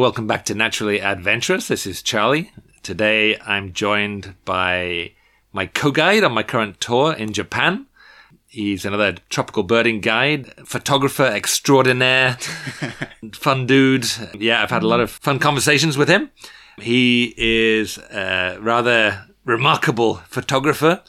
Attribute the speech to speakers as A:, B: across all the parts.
A: Welcome back to Naturally Adventurous. This is Charlie. Today I'm joined by my co guide on my current tour in Japan. He's another tropical birding guide, photographer extraordinaire, fun dude. Yeah, I've had a lot of fun conversations with him. He is a rather remarkable photographer.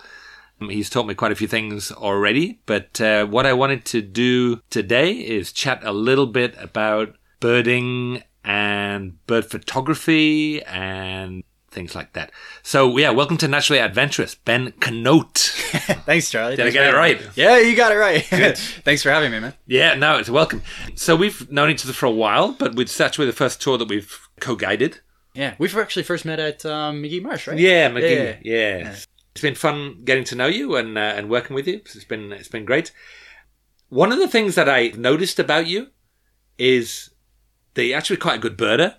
A: He's taught me quite a few things already, but uh, what I wanted to do today is chat a little bit about birding and bird photography and things like that. So yeah, welcome to Naturally Adventurous, Ben Knoot.
B: Thanks, Charlie.
A: Did I get it right?
B: Yeah, you got it right. Thanks for having me, man.
A: yeah, no, it's welcome. So we've known each other for a while, but it's actually the first tour that we've co-guided.
B: Yeah, we've actually first met at um, Magee Marsh, right?
A: Yeah, Magee.
B: Yeah.
A: Yeah. It's been fun getting to know you and uh, and working with you. It's been it's been great. One of the things that I noticed about you is that you're actually quite a good birder,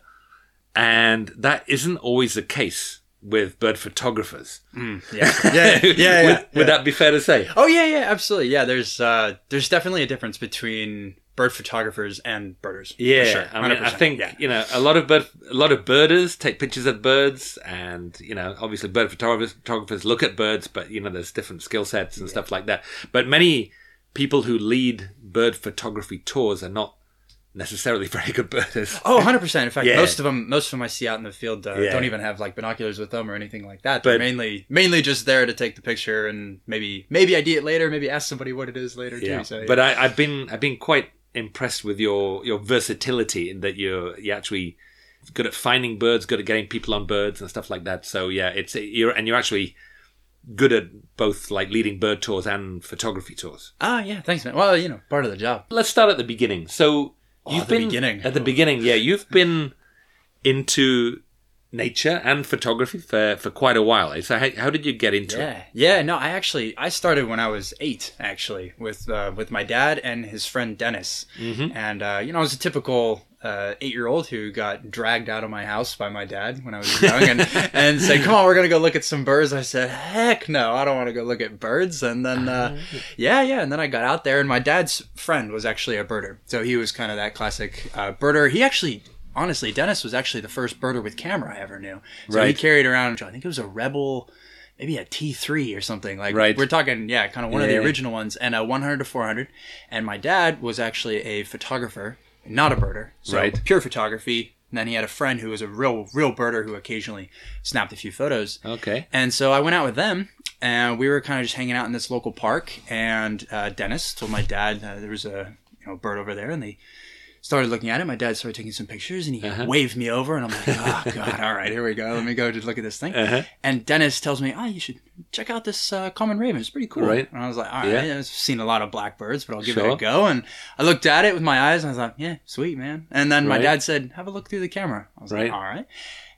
A: and that isn't always the case with bird photographers.
B: Yeah, yeah, yeah. yeah,
A: would, would
B: yeah.
A: that be fair to say?
B: Oh yeah, yeah, absolutely. Yeah, there's uh, there's definitely a difference between bird photographers and birders. for
A: Yeah,
B: sure.
A: I mean, I think
B: yeah.
A: you know a lot of bird, a lot of birders take pictures of birds, and you know, obviously, bird photographers, photographers look at birds, but you know, there's different skill sets and stuff like that. But many people who lead bird photography tours are not necessarily very good birders.
B: Oh, 100%. In fact,
A: Yeah.
B: most of them most of them I see out in the field uh,
A: Yeah.
B: don't even have like binoculars with them or anything like that.
A: But-
B: They're mainly mainly just there to take the picture and maybe maybe ID it later, maybe ask somebody what it is later
A: Yeah,
B: too. So,
A: but I, I've been I've been quite impressed with your your versatility in that you're you actually good at finding birds, good at getting people on birds and stuff like that. So yeah, it's you're and you're actually good at both like leading bird tours and photography tours.
B: ah, yeah, thanks, man. Well, you know, part of the job.
A: Let's start at the beginning. So
B: Oh,
A: you've
B: the
A: been
B: beginning.
A: at the beginning, yeah. You've been into nature and photography for, for quite a while. So how, how did you get into it?
B: Yeah, yeah. No, I actually I started when I was eight, actually, with uh, with my dad and his friend Dennis,
A: Mm-hmm.
B: and uh, you know, I was a typical uh, eight year old who got dragged out of my house by my dad when I was young, and and said, "Come on, we're gonna go look at some birds." I said, "Heck no, I don't want to go look at birds." And then, uh, yeah, yeah, and then I got out there, and my dad's friend was actually a birder, so he was kind of that classic uh, birder. He actually. Honestly, Dennis was actually the first birder with camera I ever knew. So he carried around, I think it was a Rebel maybe a T3 or something. Like
A: Right.
B: we're talking, yeah, kind of one of
A: Yeah.
B: the original ones, and a 100 to 400. And my dad was actually a photographer, not a birder, so
A: Right.
B: pure photography. And then he had a friend who was a real, real birder who occasionally snapped a few photos.
A: Okay.
B: And so I went out with them, and we were kind of just hanging out in this local park. And uh, Dennis told my dad uh, there was a you know bird over there, and they started looking at it. My dad started taking some pictures, and he
A: Uh-huh.
B: waved me over, and I'm like, oh god, all right, here we go. Let me go to look at this thing.
A: Uh-huh.
B: And Dennis tells me, oh, you should check out this uh, common raven. It's pretty cool.
A: Right.
B: And I was like, all right,
A: Yeah.
B: I've seen a lot of blackbirds, but I'll give it a go. And I looked at it with my eyes, and I was like, yeah, sweet man. And then my dad said, have a look through the camera. I was
A: Right.
B: like, all right.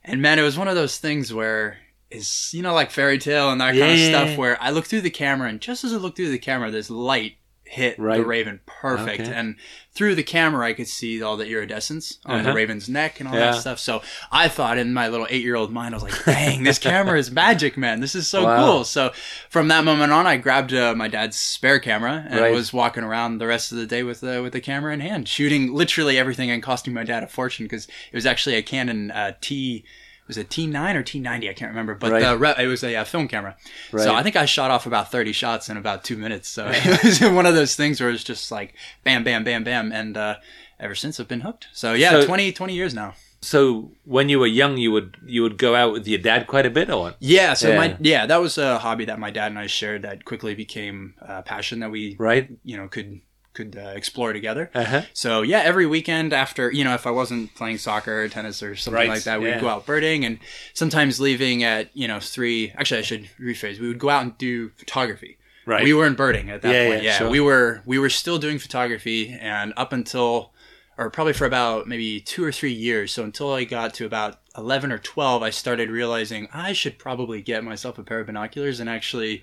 B: And man, it was one of those things where is you know like fairy tale and that
A: Yeah,
B: kind of stuff where I looked through the camera and just as I looked through the camera, there's light hit
A: Right.
B: the raven perfect,
A: Okay.
B: and through the camera I could see all the iridescence on
A: Uh-huh.
B: the raven's neck and all
A: Yeah.
B: that stuff. So I thought in my little eight year old mind, I was like, "Dang, this camera is magic, man! This is so
A: Wow.
B: cool." So from that moment on, I grabbed uh, my dad's spare camera and
A: Right.
B: was walking around the rest of the day with the with the camera in hand, shooting literally everything and costing my dad a fortune because it was actually a Canon uh, T. Was it T9 or T90? I can't remember, but
A: Right.
B: the re- it was a uh, film camera.
A: Right.
B: So I think I shot off about 30 shots in about two minutes. So it was one of those things where it's just like bam, bam, bam, bam. And uh, ever since I've been hooked. So yeah,
A: So-
B: 20, 20 years now.
A: So when you were young, you would you would go out with your dad quite a bit, or?
B: Yeah, so
A: Yeah.
B: my yeah, that was a hobby that my dad and I shared that quickly became a passion that we
A: right?
B: you know could could uh, explore together.
A: Uh huh.
B: So yeah, every weekend after you know if I wasn't playing soccer or tennis or something
A: Right,
B: like that, we'd
A: yeah.
B: go out birding and sometimes leaving at you know three. Actually, I should rephrase. We would go out and do photography.
A: Right.
B: We weren't birding at that
A: Yeah,
B: point.
A: yeah,
B: Yeah,
A: sure.
B: we were we were still doing photography, and up until or probably for about maybe two or three years. So until I got to about eleven or twelve, I started realizing I should probably get myself a pair of binoculars and actually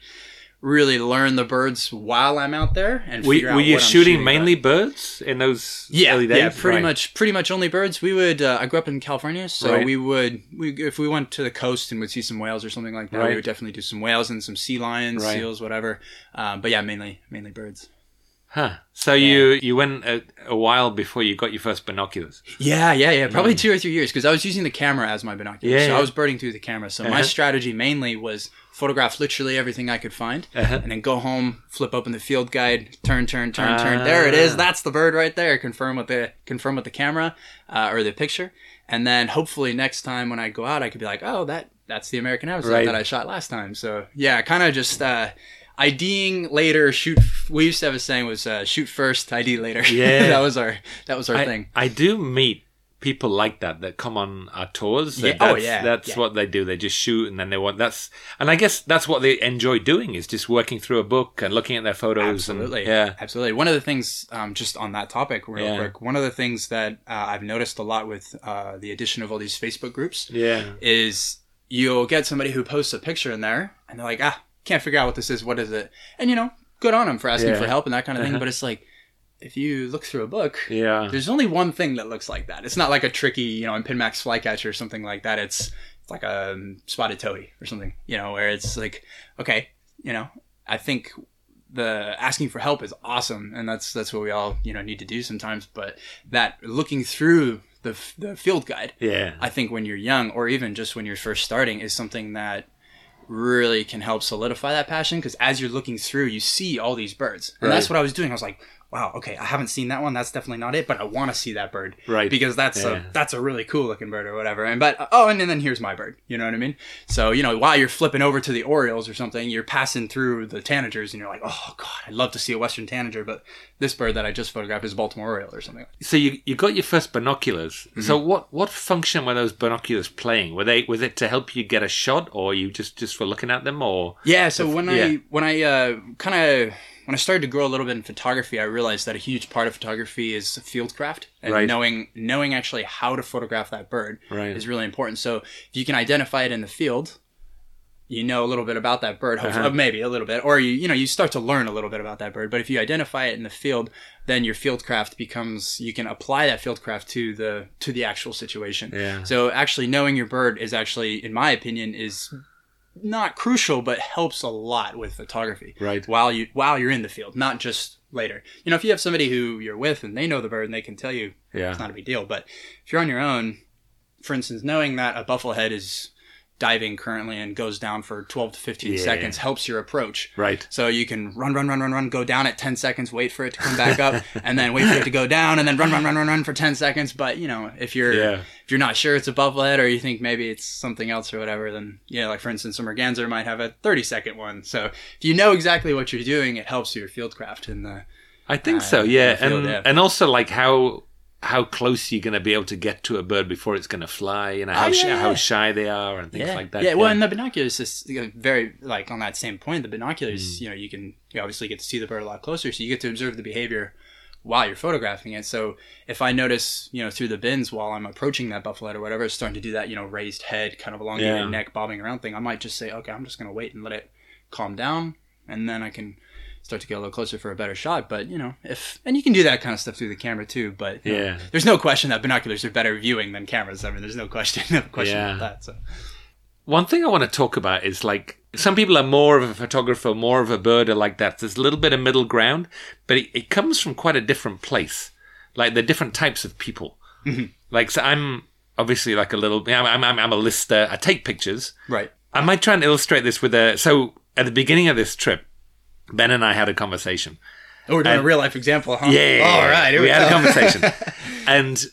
B: really learn the birds while I'm out there and out
A: were you shooting,
B: about.
A: mainly birds in those
B: Yeah,
A: early days?
B: yeah, pretty
A: Right.
B: much, pretty much only birds. We would. Uh, I grew up in California, so
A: Right.
B: we would. We if we went to the coast and would see some whales or something like that,
A: Right.
B: we would definitely do some whales and some sea lions, seals, whatever. Um, but yeah, mainly, mainly birds.
A: Huh. So you you went a, a while before you got your first binoculars.
B: Yeah, yeah, yeah. Probably two or three years because I was using the camera as my binoculars.
A: Yeah,
B: so
A: yeah.
B: I was birding through the camera. So my
A: Uh-huh.
B: strategy mainly was photograph literally everything I could find,
A: Uh-huh.
B: and then go home, flip open the field guide, turn, turn, turn, turn. There it is.
A: Ah.
B: That's the bird right there. Confirm with the confirm with the camera uh, or the picture, and then hopefully next time when I go out, I could be like, oh, that that's the American Avocet
A: Right.
B: that I shot last time. So yeah, kind of just. Uh, IDing later, shoot. We used to have a saying was uh, shoot first, ID later.
A: Yeah.
B: that was our that was our
A: I,
B: thing.
A: I do meet people like that that come on our tours.
B: Yeah. Oh,
A: That's,
B: yeah.
A: That's
B: Yeah.
A: what they do. They just shoot and then they want that's and I guess that's what they enjoy doing is just working through a book and looking at their photos
B: Absolutely.
A: and yeah.
B: Absolutely. One of the things, um, just on that topic, real
A: Yeah.
B: quick, one of the things that uh, I've noticed a lot with uh, the addition of all these Facebook groups
A: Yeah.
B: is you'll get somebody who posts a picture in there and they're like, ah, can't figure out what this is. What is it? And, you know, good on them for asking
A: Yeah.
B: for help and that kind of thing.
A: Uh-huh.
B: But it's like, if you look through a book,
A: Yeah.
B: there's only one thing that looks like that. It's not like a tricky, you know, Empidonax flycatcher or something like that. It's, it's like a um, spotted towhee or something, you know, where it's like, okay, you know, I think the asking for help is awesome, and that's that's what we all you know need to do sometimes. But that looking through the the field guide,
A: Yeah.
B: I think when you're young, or even just when you're first starting, is something that really can help solidify that passion because as you're looking through you see all these birds. And that's what i was doing. I was like wow okay i haven't seen that one that's definitely not it but i want to see that bird
A: Right.
B: because that's
A: Yeah.
B: a that's a really cool looking bird or whatever and but oh and, then here's my bird you know what i mean so you know while you're flipping over to the orioles or something you're passing through the tanagers and you're like oh god i'd love to see a western tanager but this bird that i just photographed is a baltimore oriole or something
A: So you you got your first binoculars.
B: Mm-hmm.
A: So what what function were those binoculars playing? Were they was it to help you get a shot, or you just just for looking at them, or
B: Yeah, so when
A: yeah.
B: I when I uh, kind of when I started to grow a little bit in photography, I realized that a huge part of photography is fieldcraft and
A: Right.
B: knowing knowing actually how to photograph that bird
A: Right.
B: is really important. So if you can identify it in the field, you know a little bit about that bird, hopefully,
A: Uh-huh.
B: uh, maybe a little bit, or you you know you start to learn a little bit about that bird. But if you identify it in the field, then your fieldcraft becomes you can apply that fieldcraft to the to the actual situation.
A: Yeah.
B: So actually knowing your bird is actually, in my opinion, is not crucial, but helps a lot with photography.
A: Right.
B: While you while you're in the field, not just later. You know, if you have somebody who you're with and they know the bird and they can tell you,
A: yeah,
B: it's not a big deal. But if you're on your own, for instance, knowing that a bufflehead is diving currently and goes down for 12 to 15
A: Yeah.
B: seconds helps your approach.
A: right,
B: So you can run, run, run, run, run, go down at 10 seconds, wait for it to come back up, and then wait for it to go down, and then run, run, run, run, run for 10 seconds. But, you know, if you're
A: Yeah.
B: if you're not sure it's a bufflehead or you think maybe it's something else or whatever, then, yeah, like for instance, a merganser might have a 30 second one. So if you know exactly what you're doing, it helps your fieldcraft in the.
A: I think
B: Uh,
A: so. Yeah,
B: field,
A: and
B: yeah.
A: and also like how how close you're going to be able to get to a bird before it's going to fly. You know how
B: Oh, yeah,
A: shy, how shy they are and things
B: yeah.
A: like that.
B: Yeah, well, and the binoculars is you know, very like on that same point. The binoculars,
A: Hmm.
B: you know, you can you obviously get to see the bird a lot closer, so you get to observe the behavior while you're photographing it. So if I notice, you know, through the bins while I'm approaching that bufflehead or whatever, it's starting to do that, you know, raised head, kind of elongated
A: Yeah.
B: neck, bobbing around thing, I might just say, okay, I'm just going to wait and let it calm down, and then I can start to get a little closer for a better shot. But you know, if and you can do that kind of stuff through the camera too. But you know,
A: Yeah.
B: there's no question that binoculars are better viewing than cameras. I mean, there's no question, no question
A: Yeah.
B: about that. So.
A: One thing I want to talk about is like some people are more of a photographer, more of a birder like that. There's a little bit of middle ground, but it, it comes from quite a different place. Like the different types of people. Mm-hmm. Like so, I'm obviously like a little. I'm, I'm I'm a lister. I take pictures.
B: Right.
A: I might try and illustrate this with a. So at the beginning of this trip, Ben and I had a conversation.
B: Oh, we're doing
A: And-
B: a real life example, huh?
A: Yeah,
B: All right. Here
A: we,
B: we,
A: had a conversation, and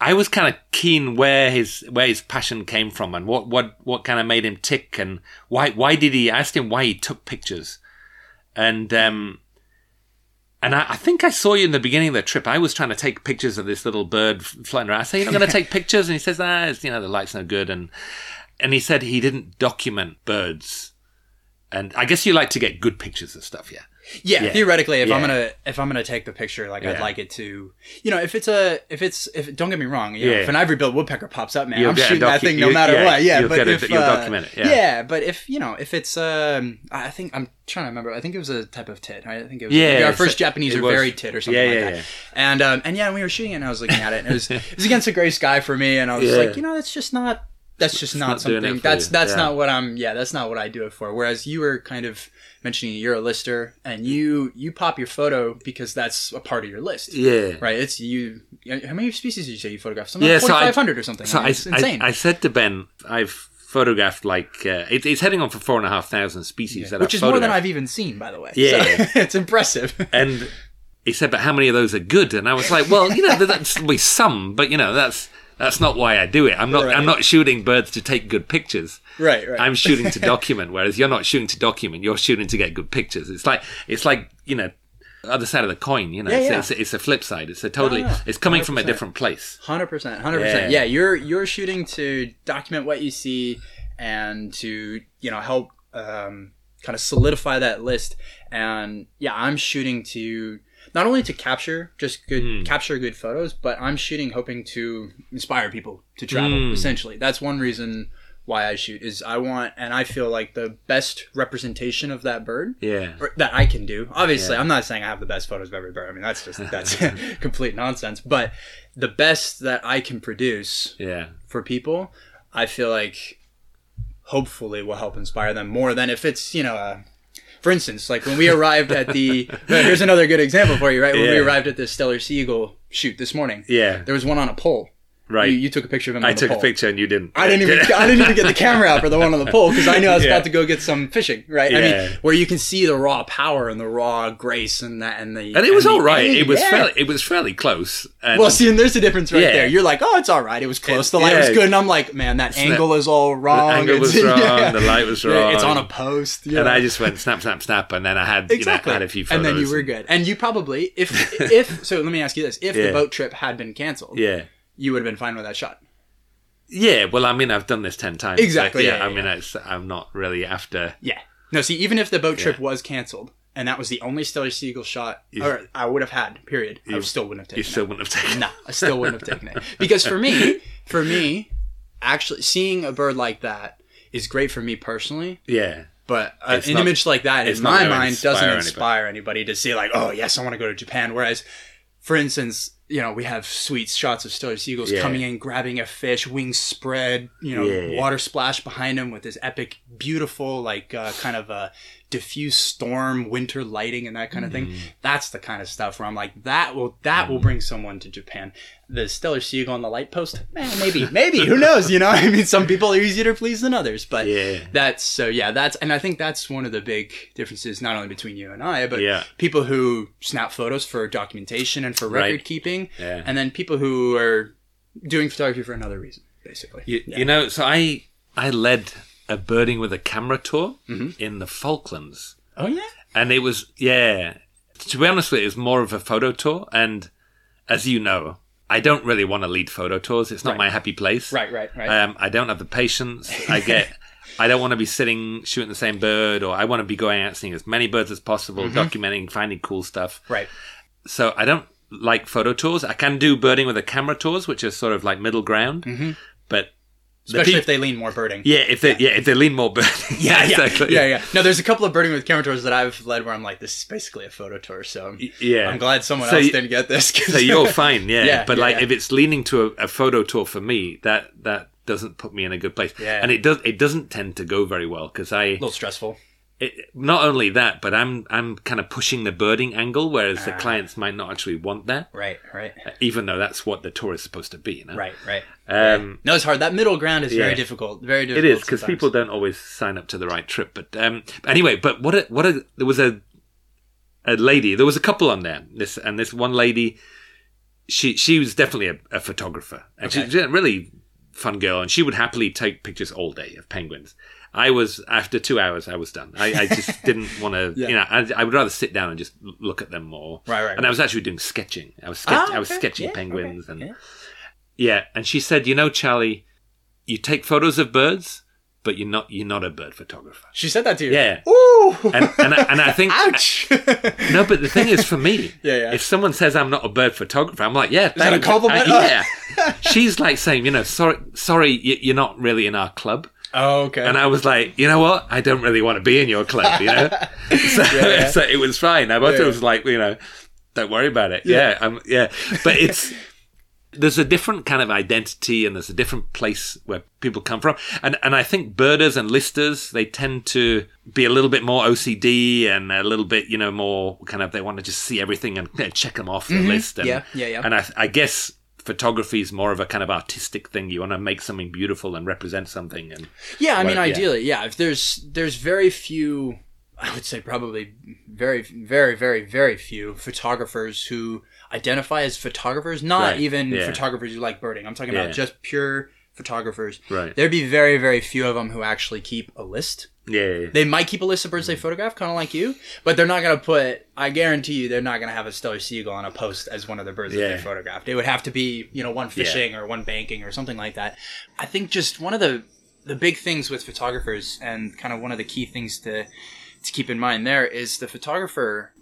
A: I was kind of keen where his where his passion came from and what what what kind of made him tick and why why did he I asked him why he took pictures, and um. And I, I think I saw you in the beginning of the trip. I was trying to take pictures of this little bird flying around. I say, "You're not going to take pictures," and he says, "Ah, it's, you know, the light's no good." And and he said he didn't document birds. And I guess you like to get good pictures of stuff, yeah.
B: yeah,
A: Yeah.
B: theoretically, if I'm gonna if I'm gonna take the picture, like I'd like it to, you know, if it's a if it's if don't get me wrong, you know,
A: Yeah.
B: if an ivory billed woodpecker pops up, man,
A: You'll
B: I'm shooting that thing no matter
A: yeah,
B: what. Yeah, but if
A: you'll
B: uh,
A: document it, yeah.
B: but if you know if it's um, I think I'm trying to remember. I think it was a type of tit. I think it was
A: Yeah,
B: our first Japanese or varied tit or something
A: Yeah,
B: like that.
A: yeah.
B: And um, and yeah, we were shooting it, and I was looking at it, and it was it was against a gray sky for me, and I was
A: Yeah.
B: like, you know, that's just not that's just not,
A: not
B: something that's that's
A: Yeah.
B: not what I'm yeah that's not what I do it for. Whereas you were kind of mentioning you're a lister and you you pop your photo because that's a part of your list.
A: Yeah.
B: Right, it's you. How many species did you say you photographed? Something
A: Yeah,
B: like
A: so
B: 4,500 or something.
A: So
B: I mean,
A: I,
B: it's insane.
A: I, I said to Ben, I've photographed like uh, it, it's heading on for four and a half thousand species that
B: Which
A: I've photographed.
B: Which is more than. I've even seen, by the way.
A: Yeah.
B: So, it's impressive.
A: And he said, "But how many of those are good?" And I was like, "Well, you know, that's be some, but you know, that's that's not why I do it. I'm not
B: Right.
A: I'm not shooting birds to take good pictures.
B: right, right.
A: I'm shooting to document. Whereas you're not shooting to document. You're shooting to get good pictures. It's like it's like you know." Other side of the coin, you know,
B: Yeah,
A: it's,
B: yeah.
A: It's, it's a flip side. It's a totally,
B: no,
A: it's coming from a different place.
B: Hundred percent, Hundred percent. Yeah, you're you're shooting to document what you see and to you know help um, kind of solidify that list. And yeah, I'm shooting to not only to capture just good
A: Hmm.
B: capture good photos, but I'm shooting hoping to inspire people to travel.
A: Mm.
B: Essentially, that's one reason why I shoot is I want and I feel like the best representation of that bird
A: Yeah,
B: that I can do. Obviously,
A: Yeah.
B: I'm not saying I have the best photos of every bird. I mean, that's just that's complete nonsense. But the best that I can produce
A: yeah,
B: for people, I feel like hopefully will help inspire them more than if it's you know. Uh, for instance, like when we arrived at the here's another good example for you, right? When we arrived at the Steller Sea Eagle shoot this morning,
A: yeah.
B: there was one on a pole.
A: Right.
B: You, you took a picture of him.
A: I
B: the
A: took
B: pole.
A: a picture and you didn't.
B: I didn't even I didn't even get the camera out for the one on the pole because I knew I was
A: Yeah.
B: about to go get some fishing. Right. I mean, where you can see the raw power and the raw grace and that and the
A: and it was
B: the
A: all right.
B: edge.
A: It was
B: Yeah.
A: fairly, it was fairly close. And
B: Well, see, and there's a difference right
A: Yeah.
B: there. You're like, oh, it's all right. It was close. The light
A: yeah.
B: was good, and I'm like, man, that angle is all
A: the
B: wrong.
A: angle was wrong.
B: yeah.
A: The light was wrong.
B: It's on a post.
A: And I just went snap, snap, snap, and then I had
B: exactly.
A: you know, I had a few photos.
B: and then you were good. And you probably, if if so, let me ask you this: if
A: Yeah.
B: the boat trip had been canceled,
A: Yeah,
B: you would have been fine with that shot.
A: yeah. Well, I mean, I've done this ten times. so,
B: Exactly,
A: yeah,
B: yeah,
A: I
B: yeah,
A: mean,
B: yeah.
A: it's, I'm not really after.
B: Yeah. No, see, even if the boat trip was canceled and that was the only Steller Sea Eagle shot, or I would have had, period, I still wouldn't have taken
A: You
B: it.
A: still wouldn't have taken.
B: No, I still wouldn't have taken it. Because for me, for me, actually seeing a bird like that is great for me personally.
A: Yeah,
B: But uh, an
A: not-
B: image like that, in my mind,
A: inspire
B: doesn't inspire anybody to see like, "Oh yes, I want to go to Japan." Whereas, for instance, you know, we have sweet shots of Steller sea eagles
A: Yeah.
B: coming in, grabbing a fish, wings spread, you know,
A: Yeah.
B: water splash behind them with this epic, beautiful, like uh, kind of a diffuse storm, winter lighting, and that kind of thing.
A: Mm-hmm.
B: That's the kind of stuff where I'm like, that will that will bring someone to Japan. The Steller sea eagle on the light post, eh, maybe, maybe, who knows? You know, I mean, some people are easier to please than others, but
A: yeah,
B: that's so yeah that's and i think that's one of the big differences not only between you and i but
A: Yeah.
B: people who snap photos for documentation and for record
A: Right.
B: keeping
A: yeah.
B: and then people who are doing photography for another reason basically
A: You, you know, so I I led a birding with a camera tour
B: Mm-hmm.
A: in the Falklands,
B: oh yeah
A: and it was yeah. To be honest with you, it was more of a photo tour, and as you know, I don't really want to lead photo tours. It's not
B: Right.
A: my happy place.
B: right right right
A: Um, I don't have the patience. I get. I don't want to be sitting shooting the same bird, or I want to be going out seeing as many birds as possible,
B: Mm-hmm.
A: documenting, finding cool stuff.
B: right
A: So I don't like photo tours. I can do birding with a camera tours, which is sort of like middle ground.
B: Mm-hmm.
A: But the
B: especially if they lean more birding
A: yeah, if they yeah. if they lean more birding,
B: yeah, yeah,
A: exactly.
B: yeah, yeah. No, there's a couple of birding with camera tours that I've led where I'm like, this is basically a photo tour. So I'm,
A: yeah.
B: I'm glad someone
A: So
B: else
A: you-
B: didn't get this.
A: So you're fine, yeah.
B: Yeah,
A: but
B: yeah,
A: like
B: yeah.
A: if it's leaning to a, a photo tour for me, that that doesn't put me in a good place.
B: Yeah.
A: And it does it doesn't tend to go very well because I
B: a little stressful.
A: It, not only that, but I'm I'm kind of pushing the birding angle, whereas the
B: Ah.
A: clients might not actually want that,
B: Right, right,
A: even though that's what the tour is supposed to be. You know?
B: right, right.
A: Um,
B: No, it's hard. That middle ground is
A: Yeah.
B: very difficult. Very difficult.
A: It is because people don't always sign up to the right trip. But um, anyway, but what a, what a there was a a lady. There was a couple on there. This and this one lady. She she was definitely a, a photographer, and
B: Okay.
A: she's a really fun girl, and she would happily take pictures all day of penguins. I was after two hours, I was done. I, I just didn't want to,
B: Yeah.
A: you know. I, I would rather sit down and just look at them more.
B: Right, right,
A: And I was actually doing sketching. I was sketch,
B: Ah,
A: I was sketching
B: Yeah,
A: penguins,
B: okay.
A: and
B: Yeah.
A: yeah. And she said, you know, Charlie, you take photos of birds, but you're not you're not a bird photographer.
B: She said that to you.
A: Yeah.
B: Ooh.
A: And and I, and I think
B: Ouch.
A: no, but the thing is, for me,
B: Yeah, yeah.
A: if someone says I'm not a bird photographer, I'm like, yeah,
B: that a compliment?
A: uh, yeah. She's like saying, you know, sorry, sorry, you're not really in our club.
B: Oh, okay.
A: And I was like, you know what? I don't really want to be in your club, you know. so,
B: yeah.
A: so it was fine. I both
B: Yeah.
A: was like, you know, don't worry about it. Yeah,
B: Yeah.
A: um, yeah. But it's there's a different kind of identity and there's a different place where people come from. And and I think birders and listers, they tend to be a little bit more OCD and a little bit, you know, more kind of they want to just see everything and you know, check them off the list. And,
B: Mm-hmm. Yeah, yeah, yeah.
A: And I, I guess photography is more of a kind of artistic thing. You want to make something beautiful and represent something. And
B: Yeah, I mean,
A: Well, yeah.
B: ideally, yeah. If there's there's very few, I would say probably very, very, very, very few photographers who identify as photographers. Not
A: Right,
B: even
A: yeah.
B: photographers who like birding. I'm talking
A: Yeah.
B: about just pure photographers.
A: Right.
B: There'd be very, very few of them who actually keep a list.
A: yeah,
B: They might keep a list of birds they photograph, kind of like you, but they're not going to put. I guarantee you, they're not going to have a Steller sea eagle on a post as one of the birds that
A: Yeah.
B: they photographed. It would have to be, you know, one fishing or one banking or something like that. I think just one of the the big things with photographers and kind of one of the key things to to keep in mind there is the photographer.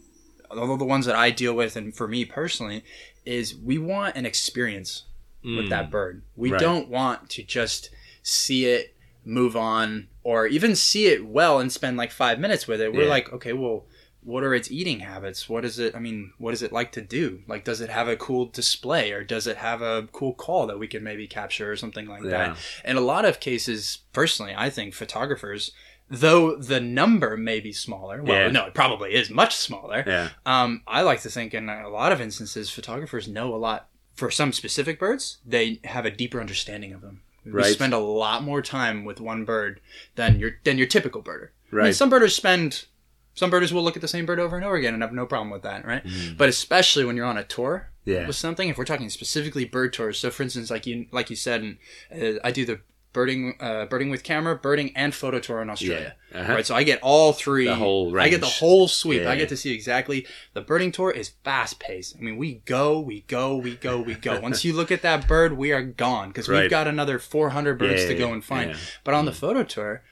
B: Although the ones that I deal with, and for me personally, is we want an experience with that bird. We
A: Mm. Right.
B: don't want to just see it, move on, or even see it well and spend like five minutes with it. We're
A: Yeah.
B: like, okay, well, what are its eating habits? What is it? I mean, what is it like to do? Like, does it have a cool display or does it have a cool call that we can maybe capture or something like
A: Yeah.
B: that? In a lot of cases, personally, I think photographers, though the number may be smaller, well,
A: Yeah.
B: no, it probably is much smaller.
A: yeah,
B: Um, I like to think in a lot of instances, photographers know a lot. For some specific birds, they have a deeper understanding of them. We spend a lot more time with one bird than your than your typical birder. I mean,
A: Right.
B: some birders spend. Some birders will look at the same bird over and over again and have no problem with that, right? But especially when you're on a tour
A: Mm. Yeah.
B: with something, if we're talking specifically bird tours. So, for instance, like you like you said, and uh, I do the birding uh, birding with camera, birding and photo tour in Australia.
A: Yeah. Uh-huh.
B: Right, so I get all three.
A: The whole range.
B: I get the whole sweep. I get to see exactly. The birding tour is fast paced. I mean, we go, we go, we go, we go. Once you look at that bird, we are gone because
A: Right.
B: we've got another 400 birds
A: Yeah,
B: to go and find.
A: yeah.
B: But on the photo tour,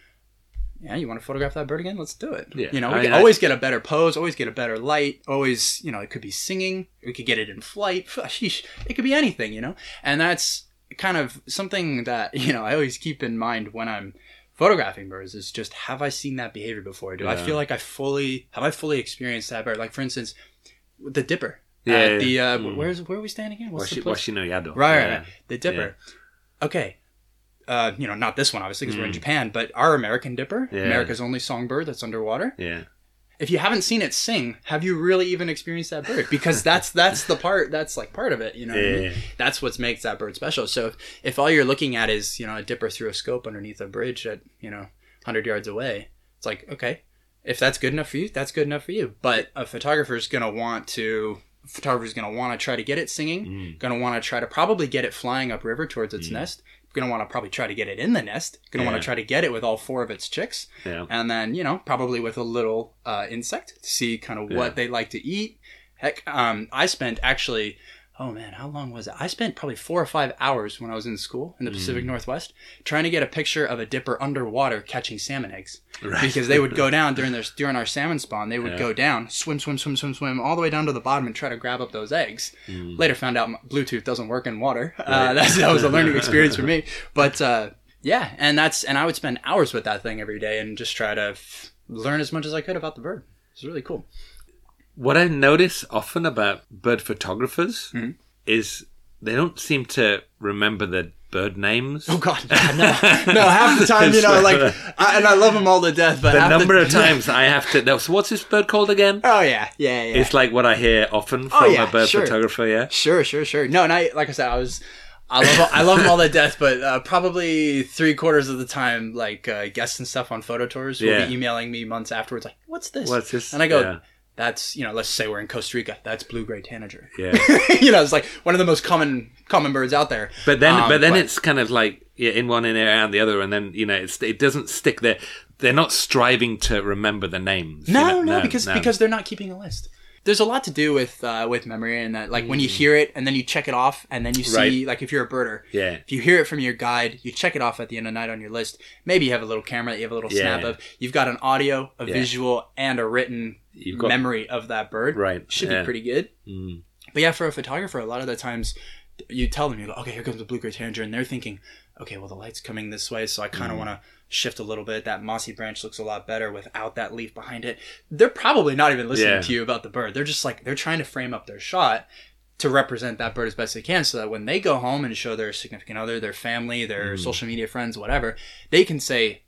B: yeah, you want to photograph that bird again? Let's do it.
A: Yeah.
B: You know, we
A: I
B: can
A: mean, I-
B: always get a better pose, always get a better light, always, you know, it could be singing, we could get it in flight, it could be anything, you know? And that's kind of something that, you know, I always keep in mind when I'm photographing birds is just have I seen that behavior before? Do I feel like I fully have I fully experienced that bird? Like for instance, the dipper.
A: Yeah,
B: At
A: yeah,
B: the uh,
A: Mm.
B: where's where are we standing again? What's the
A: Washi,
B: place?
A: Washino
B: Right, right,
A: Yeah.
B: right. The dipper. Okay. Uh, you know, not this one obviously because we're in Japan, but our American dipper,
A: Mm. Yeah.
B: America's only songbird that's underwater.
A: Yeah.
B: If you haven't seen it sing, have you really even experienced that bird? Because that's that's the part that's like part of it. You know, what I mean? That's what makes that bird special. So if, if all you're looking at is you know a dipper through a scope underneath a bridge at you know 100 yards away, it's like okay, if that's good enough for you, that's good enough for you. But a photographer's gonna want to. Photographer's gonna want to try to get it singing.
A: Mm.
B: Gonna want to try to probably get it flying upriver towards its nest. Gonna want to probably try to get it in the nest. Gonna want to try to get it with all four of its chicks
A: Yeah.
B: and then you know probably with a little uh, insect to see kind of what
A: Yeah.
B: they like to eat. Heck, um, I spent actually, oh man, how long was it? I spent probably four or five hours when I was in school in the
A: Mm.
B: Pacific Northwest trying to get a picture of a dipper underwater catching salmon eggs
A: Right.
B: because they would go down during their during our salmon spawn. They would
A: Yeah.
B: go down, swim, swim, swim, swim, swim, all the way down to the bottom and try to grab up those eggs.
A: Mm.
B: Later found out Bluetooth doesn't work in water. Uh, that's, that was a learning experience for me. But uh, yeah, and that's and I would spend hours with that thing every day and just try to f- learn as much as I could about the bird. It's really cool.
A: What I notice often about bird photographers
B: Mm-hmm.
A: is they don't seem to remember the bird names.
B: Oh God, yeah, no, no. Half the time, you know, like, I, and I love them all to death. But
A: the number of times I have to. no, So what's this bird called again?
B: Oh yeah, yeah, yeah.
A: It's like what I hear often from
B: Oh, yeah,
A: a bird
B: sure.
A: photographer. Yeah.
B: Sure, sure, sure. No, and I like I said, I was. I love I love them all to death, but uh, probably three quarters of the time, like uh, guests and stuff on photo tours will
A: Yeah.
B: be emailing me months afterwards, like, "What's this?"
A: What's this?
B: And I go,
A: Yeah.
B: "That's you know, let's say we're in Costa Rica. That's blue gray tanager.
A: Yeah.
B: you know, it's like one of the most common common birds out there.
A: But then,
B: Um,
A: but then it's kind of like yeah, in one in and the other, and then you know, it's it doesn't stick there. They're not striving to remember the names. you
B: No,
A: know?
B: no, because
A: no.
B: because they're not keeping a list. There's a lot to do with uh, with memory and that, like when you
A: Mm.
B: hear it and then you check it off and then you see,
A: Right.
B: like if you're a birder,
A: yeah,
B: if you hear it from your guide, you check it off at the end of the night on your list. Maybe you have a little camera that you have a little
A: Yeah.
B: snap of. You've got an audio, a
A: Yeah.
B: visual, and a written
A: got
B: memory of that bird.
A: right.
B: Should
A: yeah.
B: be pretty good.
A: Mm.
B: But yeah, for a photographer, a lot of the times you tell them, you go, okay, here comes the blue gray tanager, and they're thinking, okay, well the light's coming this way, so I kind
A: Mm.
B: of want to shift a little bit. That mossy branch looks a lot better without that leaf behind it. They're probably not even listening
A: Yeah.
B: to you about the bird. They're just like they're trying to frame up their shot to represent that bird as best they can so that when they go home and show their significant other, their family, their social media friends, whatever, they can say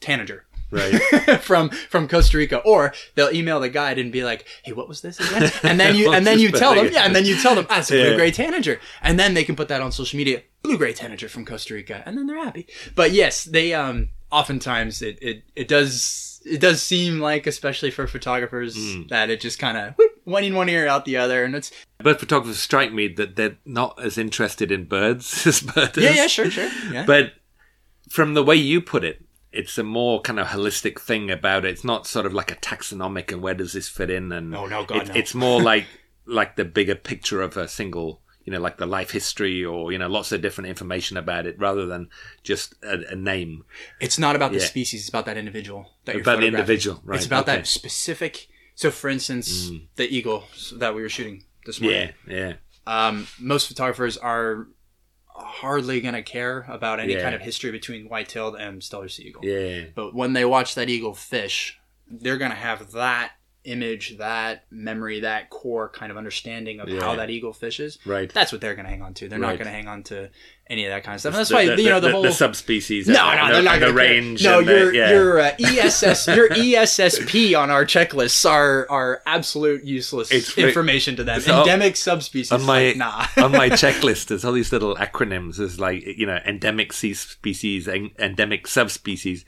B: tanager
A: Right.
B: from from Costa Rica, or they'll email the guide and be like, "Hey, what was this again?" And then you and then you tell them, yeah, and then you tell them, "Ah, it's a blue gray tanager," and then they can put that on social media, blue gray tanager from Costa Rica, and then they're happy. But yes, they um oftentimes it it, it does it does seem like, especially for photographers,
A: Hmm.
B: that it just kind of one in one ear out the other, and it's
A: Bird photographers strike me that they're not as interested in birds as birds.
B: yeah, yeah, sure, sure, yeah.
A: But from the way you put it, it's a more kind of holistic thing about it. It's not sort of like a taxonomic and where does this fit in and
B: Oh, no, God,
A: it-
B: no.
A: it's more like like the bigger picture of a single you know like the life history or you know lots of different information about it rather than just a, a name
B: It's not about the
A: Yeah.
B: species; it's about that individual. That you're
A: about the individual right
B: It's about
A: okay.
B: that specific. So, for instance, the eagle that we were shooting this morning.
A: yeah yeah
B: Um, most photographers are hardly going to care about any
A: Yeah.
B: kind of history between white-tailed and Steller sea eagle.
A: yeah
B: But when they watch that eagle fish, they're going to have that image, that memory, that core kind of understanding of
A: Yeah.
B: how that eagle fishes.
A: right
B: That's what they're going to hang on to. They're not going to hang on to any of that kind of stuff. And that's why you know the, whole
A: subspecies
B: no,
A: and
B: no,
A: the,
B: they're not
A: the
B: gonna
A: range
B: No, your
A: yeah.
B: your uh, ESS your ESSP on our checklists are are absolute useless
A: It's-
B: information to them.
A: so-
B: Endemic subspecies,
A: on my
B: like, nah.
A: on my checklist there's all these little acronyms there's like you know endemic sea species en- endemic subspecies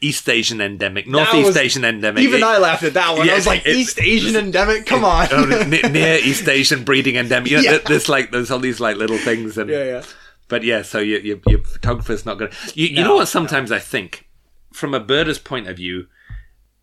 A: east asian endemic northeast
B: was-
A: asian endemic
B: Even I laughed at that one.
A: Yeah,
B: I was like,
A: it-
B: East Asian endemic. Come on.
A: near east asian breeding endemic you know,
B: Yeah.
A: there's like there's all these like little things and
B: yeah, yeah.
A: but yeah so your, your, your photographer's not gonna you, you know what sometimes i think from a birder's point of view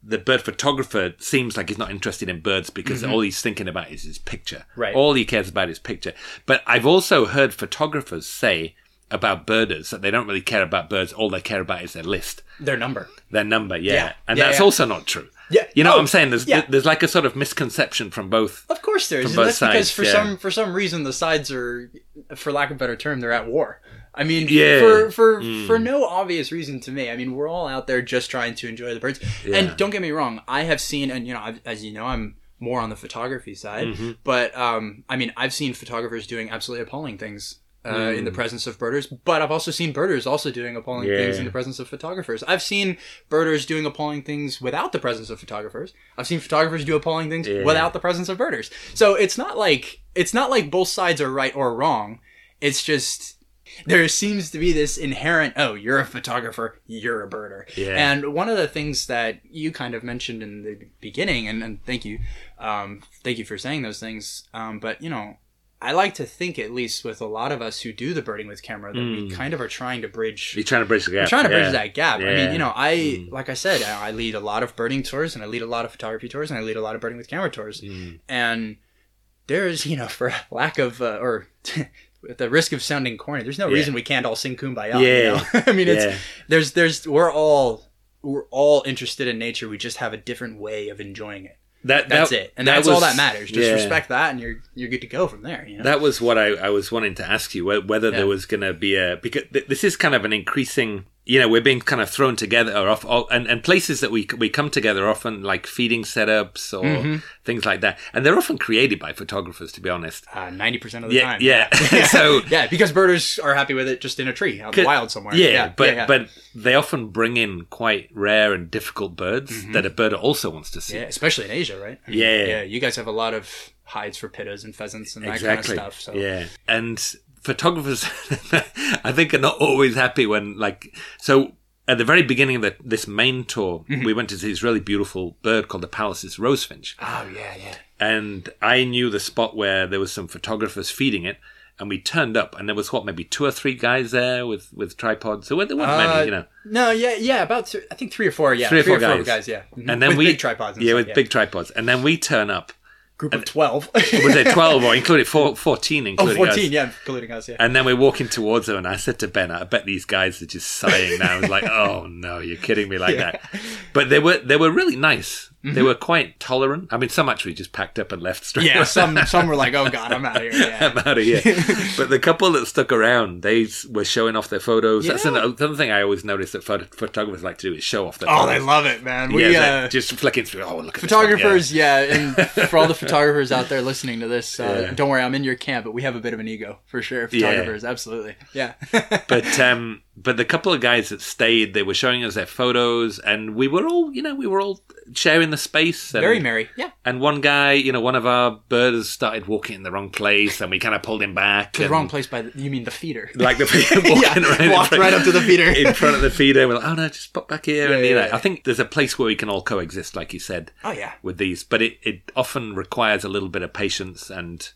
A: the bird photographer seems like he's not interested in birds because all he's thinking about is his picture.
B: Mm-hmm. Right.
A: All he cares about is picture. But I've also heard photographers say about birders that they don't really care about birds. All they care about is their list,
B: Their number.
A: their number. Yeah,
B: Yeah.
A: and
B: Yeah,
A: that's
B: yeah.
A: also not true.
B: Yeah.
A: You know
B: Oh,
A: what I'm saying? There's there's like a sort of misconception from both.
B: Of course there is.
A: From
B: And
A: both
B: that's because for some for some reason the sides are for lack of a better term, they're at war. I mean
A: Yeah.
B: for for
A: Mm.
B: for no obvious reason to me. I mean, we're all out there just trying to enjoy the birds. And don't get me wrong, I have seen and you know, I've, as you know, I'm more on the photography side,
A: Mm-hmm.
B: but um I mean, I've seen photographers doing absolutely appalling things. Uh,
A: Mm.
B: In the presence of birders, but I've also seen birders also doing appalling things in the presence of photographers. I've seen birders doing appalling things without the presence of photographers. I've seen photographers do appalling things
A: Yeah.
B: without the presence of birders. So it's not like it's not like both sides are right or wrong. It's just there seems to be this inherent oh you're a photographer you're a birder
A: Yeah.
B: and one of the things that you kind of mentioned in the beginning and, and thank you um, thank you for saying those things um, but you know i like to think at least with a lot of us who do the birding with camera that we kind of are trying to bridge
A: You're trying to bridge the gap.
B: I'm trying to bridge
A: yeah.
B: that gap. I mean, you know, I
A: Mm.
B: like I said, I I lead a lot of birding tours and I lead a lot of photography tours and I lead a lot of birding with camera tours.
A: Mm.
B: And there's, you know, for lack of uh, or at the risk of sounding corny, there's no
A: Yeah.
B: reason we can't all sing kumbaya.
A: Yeah.
B: You know? I mean, it's
A: Yeah.
B: there's there's we're all we're all interested in nature. We just have a different way of enjoying it.
A: That,
B: That's it, and
A: that
B: that's all that matters. Just
A: yeah.
B: respect that, and you're you're good to go from there. You know?
A: That was what I, I was wanting to ask you whether
B: Yeah.
A: there was going to be a because th- this is kind of an increasing. You know, we're being kind of thrown together, or off, and and places that we we come together often like feeding setups or
B: Mm-hmm.
A: things like that, and they're often created by photographers. To be honest,
B: Uh, ninety percent of the
A: Yeah,
B: time.
A: yeah. So-
B: yeah, because birders are happy with it just in a tree out in the wild somewhere.
A: yeah, but
B: yeah, yeah.
A: but they often bring in quite rare and difficult birds that a birder also wants to see.
B: Mm-hmm. yeah, especially in Asia, right? I mean,
A: Yeah.
B: yeah. You guys have a lot of hides for pittas and pheasants and that
A: exactly.
B: kind of stuff. So
A: Yeah, and photographers, I think, are not always happy when, like, so at the very beginning of the, this main tour,
B: Mm-hmm.
A: we went to see this really beautiful bird called the Pallas's rosefinch,
B: Oh yeah, yeah.
A: and I knew the spot where there was some photographers feeding it. And we turned up, and there was what maybe two or three guys there with, with tripods. So there weren't
B: Uh,
A: many, you know.
B: No, yeah, yeah. About th- I think three or four. Yeah,
A: Three or four or guys.
B: yeah.
A: And then
B: with
A: we
B: big tripods. And
A: yeah,
B: stuff,
A: with big tripods. And then we turn up.
B: Group of twelve.
A: Was it twelve or including four, 14
B: oh,
A: including
B: 14,
A: us?
B: yeah, including us. Yeah.
A: And then we're walking towards them, and I said to Ben, "I bet these guys are just sighing now." I was like, "Oh no, you're kidding me like
B: Yeah.
A: that." But they were they were really nice. They were quite tolerant. I mean, some actually just packed up and left straight.
B: Yeah,
A: away.
B: some some were like, "Oh God, I'm out of here." Yeah.
A: I'm out of here. but the couple that stuck around, they were showing off their photos. That's
B: Yeah.
A: another, another thing I always notice that phot- photographers like to do is show off their
B: Oh,
A: photos.
B: they love it, man. We
A: yeah,
B: uh,
A: just flicking through. Oh, look at this yeah.
B: photographers, yeah. and for all the photographers out there listening to this, uh, don't worry, I'm in your camp, but we have a bit of an ego for sure. Photographers, absolutely, yeah.
A: But um, but the couple of guys that stayed, they were showing us their photos, and we were all, you know, we were all sharing the space. And,
B: very merry, yeah.
A: And one guy, you know, one of our birds started walking in the wrong place, and we kind of pulled him back.
B: The
A: and-
B: wrong place by the, you mean the feeder?
A: Like the walking
B: Yeah,
A: in
B: walked
A: front-
B: right up to the feeder.
A: in front of the feeder. We're like, oh no, just pop back here. and
B: Yeah,
A: you know,
B: yeah, yeah.
A: I think there's a place where we can all coexist, like you said,
B: Oh yeah,
A: with these. But it, it often requires a little bit of patience and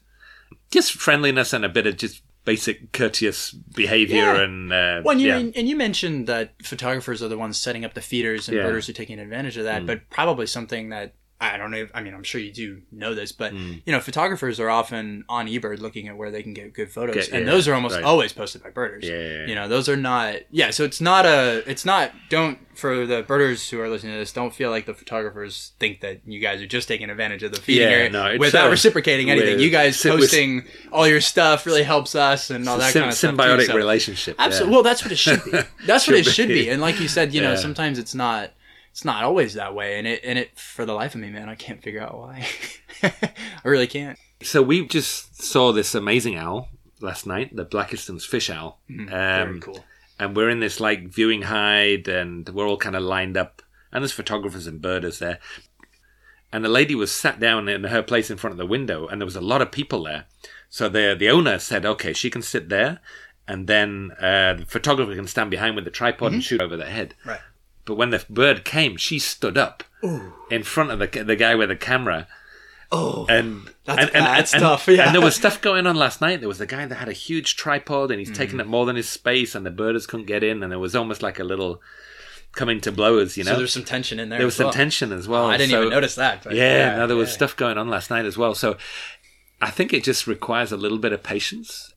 A: just friendliness and a bit of just basic courteous behavior
B: Yeah.
A: and uh,
B: Well, and you,
A: yeah.
B: and you mentioned that photographers are the ones setting up the feeders and
A: Yeah. Mm.
B: birders are taking advantage of that, but probably something that I don't know. I mean, I'm sure you do know this, but
A: Mm.
B: you know, photographers are often on eBird looking at where they can get good photos,
A: Get-
B: and
A: yeah,
B: those are almost
A: right.
B: always posted by birders.
A: Yeah.
B: You know, those are not. Yeah, so it's not a. It's not. Don't for the birders who are listening to this. Don't feel like the photographers think that you guys are just taking advantage of the feeding
A: Yeah,
B: area
A: no, it's
B: without
A: a-
B: reciprocating anything.
A: with-
B: You guys posting all your stuff really helps us and all that
A: Sym-
B: kind of stuff.
A: symbiotic
B: so-
A: relationship. yeah.
B: Absolutely. Well, that's what it should be. That's what it
A: Should
B: should
A: be.
B: be. And like you said, you know, sometimes it's not. It's not always that way, and it and it for the life of me, man, I can't figure out why. I really can't.
A: So we just saw this amazing owl last night, the Blakiston's fish owl.
B: Mm-hmm. Very
A: Um,
B: cool.
A: and we're in this like viewing hide and we're all kind of lined up and there's photographers and birders there and the lady was sat down in her place in front of the window and there was a lot of people there so the the owner said okay she can sit there and then uh, the photographer can stand behind with the tripod and shoot over their head
B: Right.
A: But when the bird came she stood up in front of the, the guy with the camera
B: Oh,
A: and
B: That's-
A: and, and,
B: that's
A: and-
B: tough, yeah.
A: And there was stuff going on last night. There was a guy that had a huge tripod, and he's
B: Mm.
A: taking up more than his space, and the birders couldn't get in, and there was almost like a little coming to blows. You know,
B: so there's some tension in there.
A: there was
B: as
A: some
B: well.
A: tension as well.
B: I didn't
A: So-
B: even notice that. But
A: Yeah, no, there was stuff going on last night as well. So I think it just requires a little bit of patience.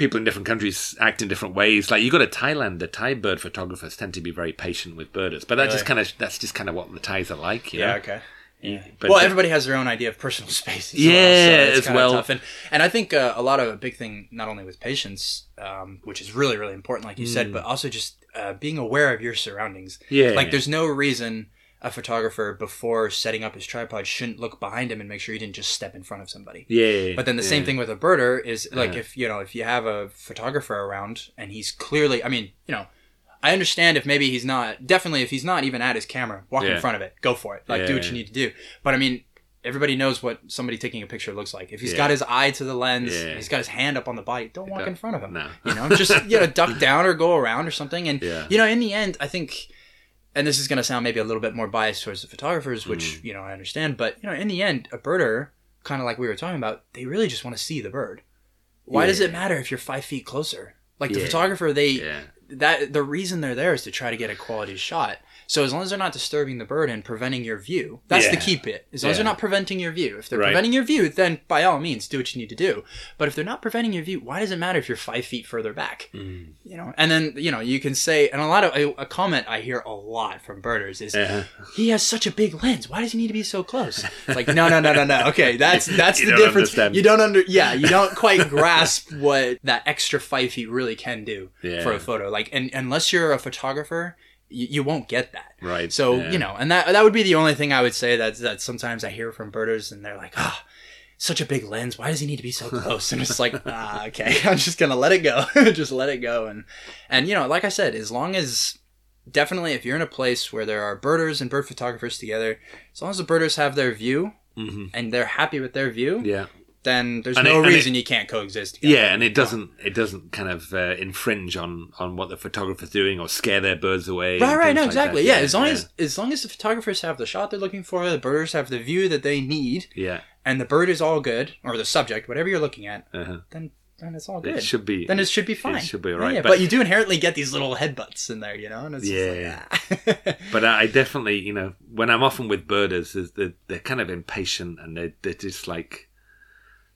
A: People in different countries act in different ways. Like you go to Thailand, the Thai bird photographers tend to be very patient with birders, but that just kind of that's just kind of what the Thais are like. You
B: Yeah.
A: know?
B: Okay.
A: You- but
B: well, everybody has their own idea of personal space. As
A: Yeah,
B: well, so it's
A: as well.
B: Tough. And and I think uh, a lot of a big thing, not only with patience, um, which is really really important, like you
A: Mm.
B: said, but also just uh, being aware of your surroundings.
A: Yeah.
B: Like, there's no reason a photographer before setting up his tripod shouldn't look behind him and make sure he didn't just step in front of somebody.
A: yeah.
B: But then the
A: yeah.
B: same thing with a birder is like
A: Uh-huh.
B: if you know if you have a photographer around and he's clearly I mean you know I understand if maybe he's not definitely if he's not even at his camera walk
A: Yeah.
B: in front of it go for it like do what
A: Yeah.
B: you need to do but I mean everybody knows what somebody taking a picture looks like if he's
A: Yeah.
B: got his eye to the lens
A: Yeah.
B: he's got his hand up on the body don't walk
A: Don't-
B: in front of him
A: no.
B: you know just you know duck down or go around or something and
A: Yeah.
B: you know in the end I think and this is going to sound maybe a little bit more biased towards the photographers, which
A: Mm.
B: you know I understand. But you know, in the end, a birder, kind of like we were talking about, they really just want to see the bird. Why does it matter if you're five feet closer? Like the
A: Yeah.
B: photographer, they
A: Yeah.
B: that the reason they're there is to try to get a quality shot. So as long as they're not disturbing the bird and preventing your view, that's the key bit. As long as they're not preventing your view. If they're
A: Right.
B: preventing your view, then by all means do what you need to do. But if they're not preventing your view, why does it matter if you're five feet further back?
A: Mm.
B: You know, and then you know you can say, and a lot of a, a comment I hear a lot from birders is,
A: Yeah.
B: he has such a big lens. Why does he need to be so close? It's like, no, no, no, no, no. Okay, that's that's
A: You
B: the
A: don't
B: difference.
A: understand.
B: You don't under, yeah, you don't quite grasp what that extra five feet really can do
A: Yeah.
B: for a photo. Like, and unless you're a photographer, you, you won't get that.
A: Right.
B: So
A: yeah.
B: you know, and that that would be the only thing I would say that that sometimes I hear from birders, and they're like, ah. Such a big lens. Why does he need to be so close? And it's like, ah, okay, I'm just gonna let it go. just let it go. And and you know, like I said, as long as definitely if you're in a place where there are birders and bird photographers together, as long as the birders have their view
A: Mhm.
B: and they're happy with their view,
A: Yeah.
B: Then there's
A: And
B: no
A: it-
B: reason you can't coexist. Together.
A: Yeah, and it doesn't it doesn't kind of uh, infringe on on what the photographer's doing or scare their birds away.
B: Right, right, no,
A: like
B: exactly.
A: that.
B: Yeah, as long as as long as the photographers have the shot they're looking for, the birders have the view that they need,
A: yeah,
B: and the bird is all good, or the subject, whatever you're looking at,
A: uh-huh.
B: then then it's all good.
A: it should be.
B: then it should be fine.
A: It should be
B: Yeah,
A: alright,
B: yeah,
A: but-
B: But, you do inherently get these little headbutts in there, you know, and it's
A: Yeah.
B: just like, ah.
A: But I definitely, you know, when I'm often with birders, is that they're kind of impatient and they they're just like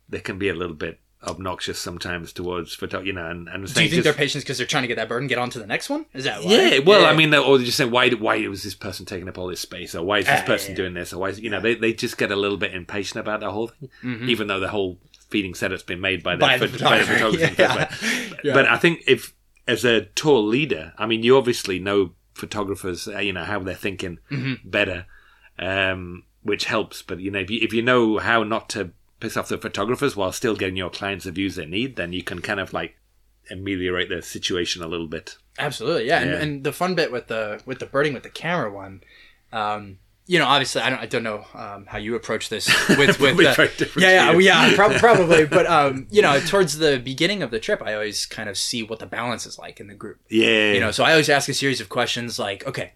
A: they can be a little bit obnoxious sometimes towards photo, you know, and, and
B: Do you think
A: just-
B: they're patient because they're trying to get that bird and get on to the next one? Is that why?
A: Yeah, well,
B: Yeah.
A: I mean, or they just saying why, why was this person taking up all this space, or why is this
B: Ah,
A: person
B: yeah.
A: doing this, or why, is, you know, they, they just get a little bit impatient about the whole thing, even though the whole feeding setup's been made by the,
B: Mm-hmm. By the
A: by the
B: photographer,
A: photographer. in the
B: yeah. Yeah.
A: But I think if, as a tour leader, I mean, you obviously know photographers, uh, you know, how they're thinking
B: Mm-hmm.
A: better, um, which helps. But you know, if you, if you know how not to piss off the photographers while still getting your clients the views they need, then you can kind of like ameliorate the situation a little bit.
B: Absolutely, yeah. And,
A: Yeah.
B: and the fun bit with the with the birding with the camera one, um, you know, obviously, I don't I don't know um, how you approach this with with
A: Probably different
B: yeah yeah yeah prob- probably, but um, you know, towards the beginning of the trip, I always kind of see what the balance is like in the group.
A: Yeah,
B: You know, so I always ask a series of questions like, okay,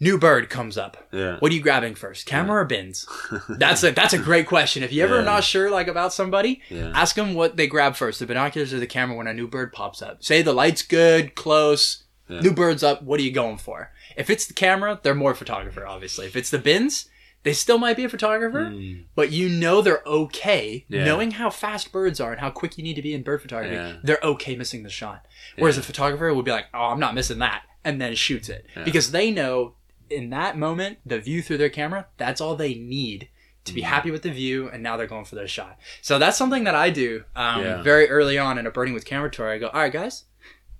B: new bird comes up.
A: Yeah.
B: What are you grabbing first, camera or bins? That's a that's a great question. If you ever
A: Yeah.
B: not sure like about somebody,
A: Yeah.
B: ask them what they grab first, the binoculars or the camera when a new bird pops up. Say the light's good, close, new bird's up. What are you going for? If it's the camera, they're more photographer, obviously. If it's the bins, they still might be a photographer, mm. but you know they're okay.
A: Yeah.
B: knowing how fast birds are and how quick you need to be in bird photography.
A: Yeah.
B: They're okay missing the shot. Whereas a photographer would be like, "Oh, I'm not missing that," and then shoots it because they know in that moment the view through their camera that's all they need to be happy with the view, and now they're going for their shot. So that's something that I do um,
A: Yeah.
B: very early on in a birding with camera tour. I go, "All right, guys,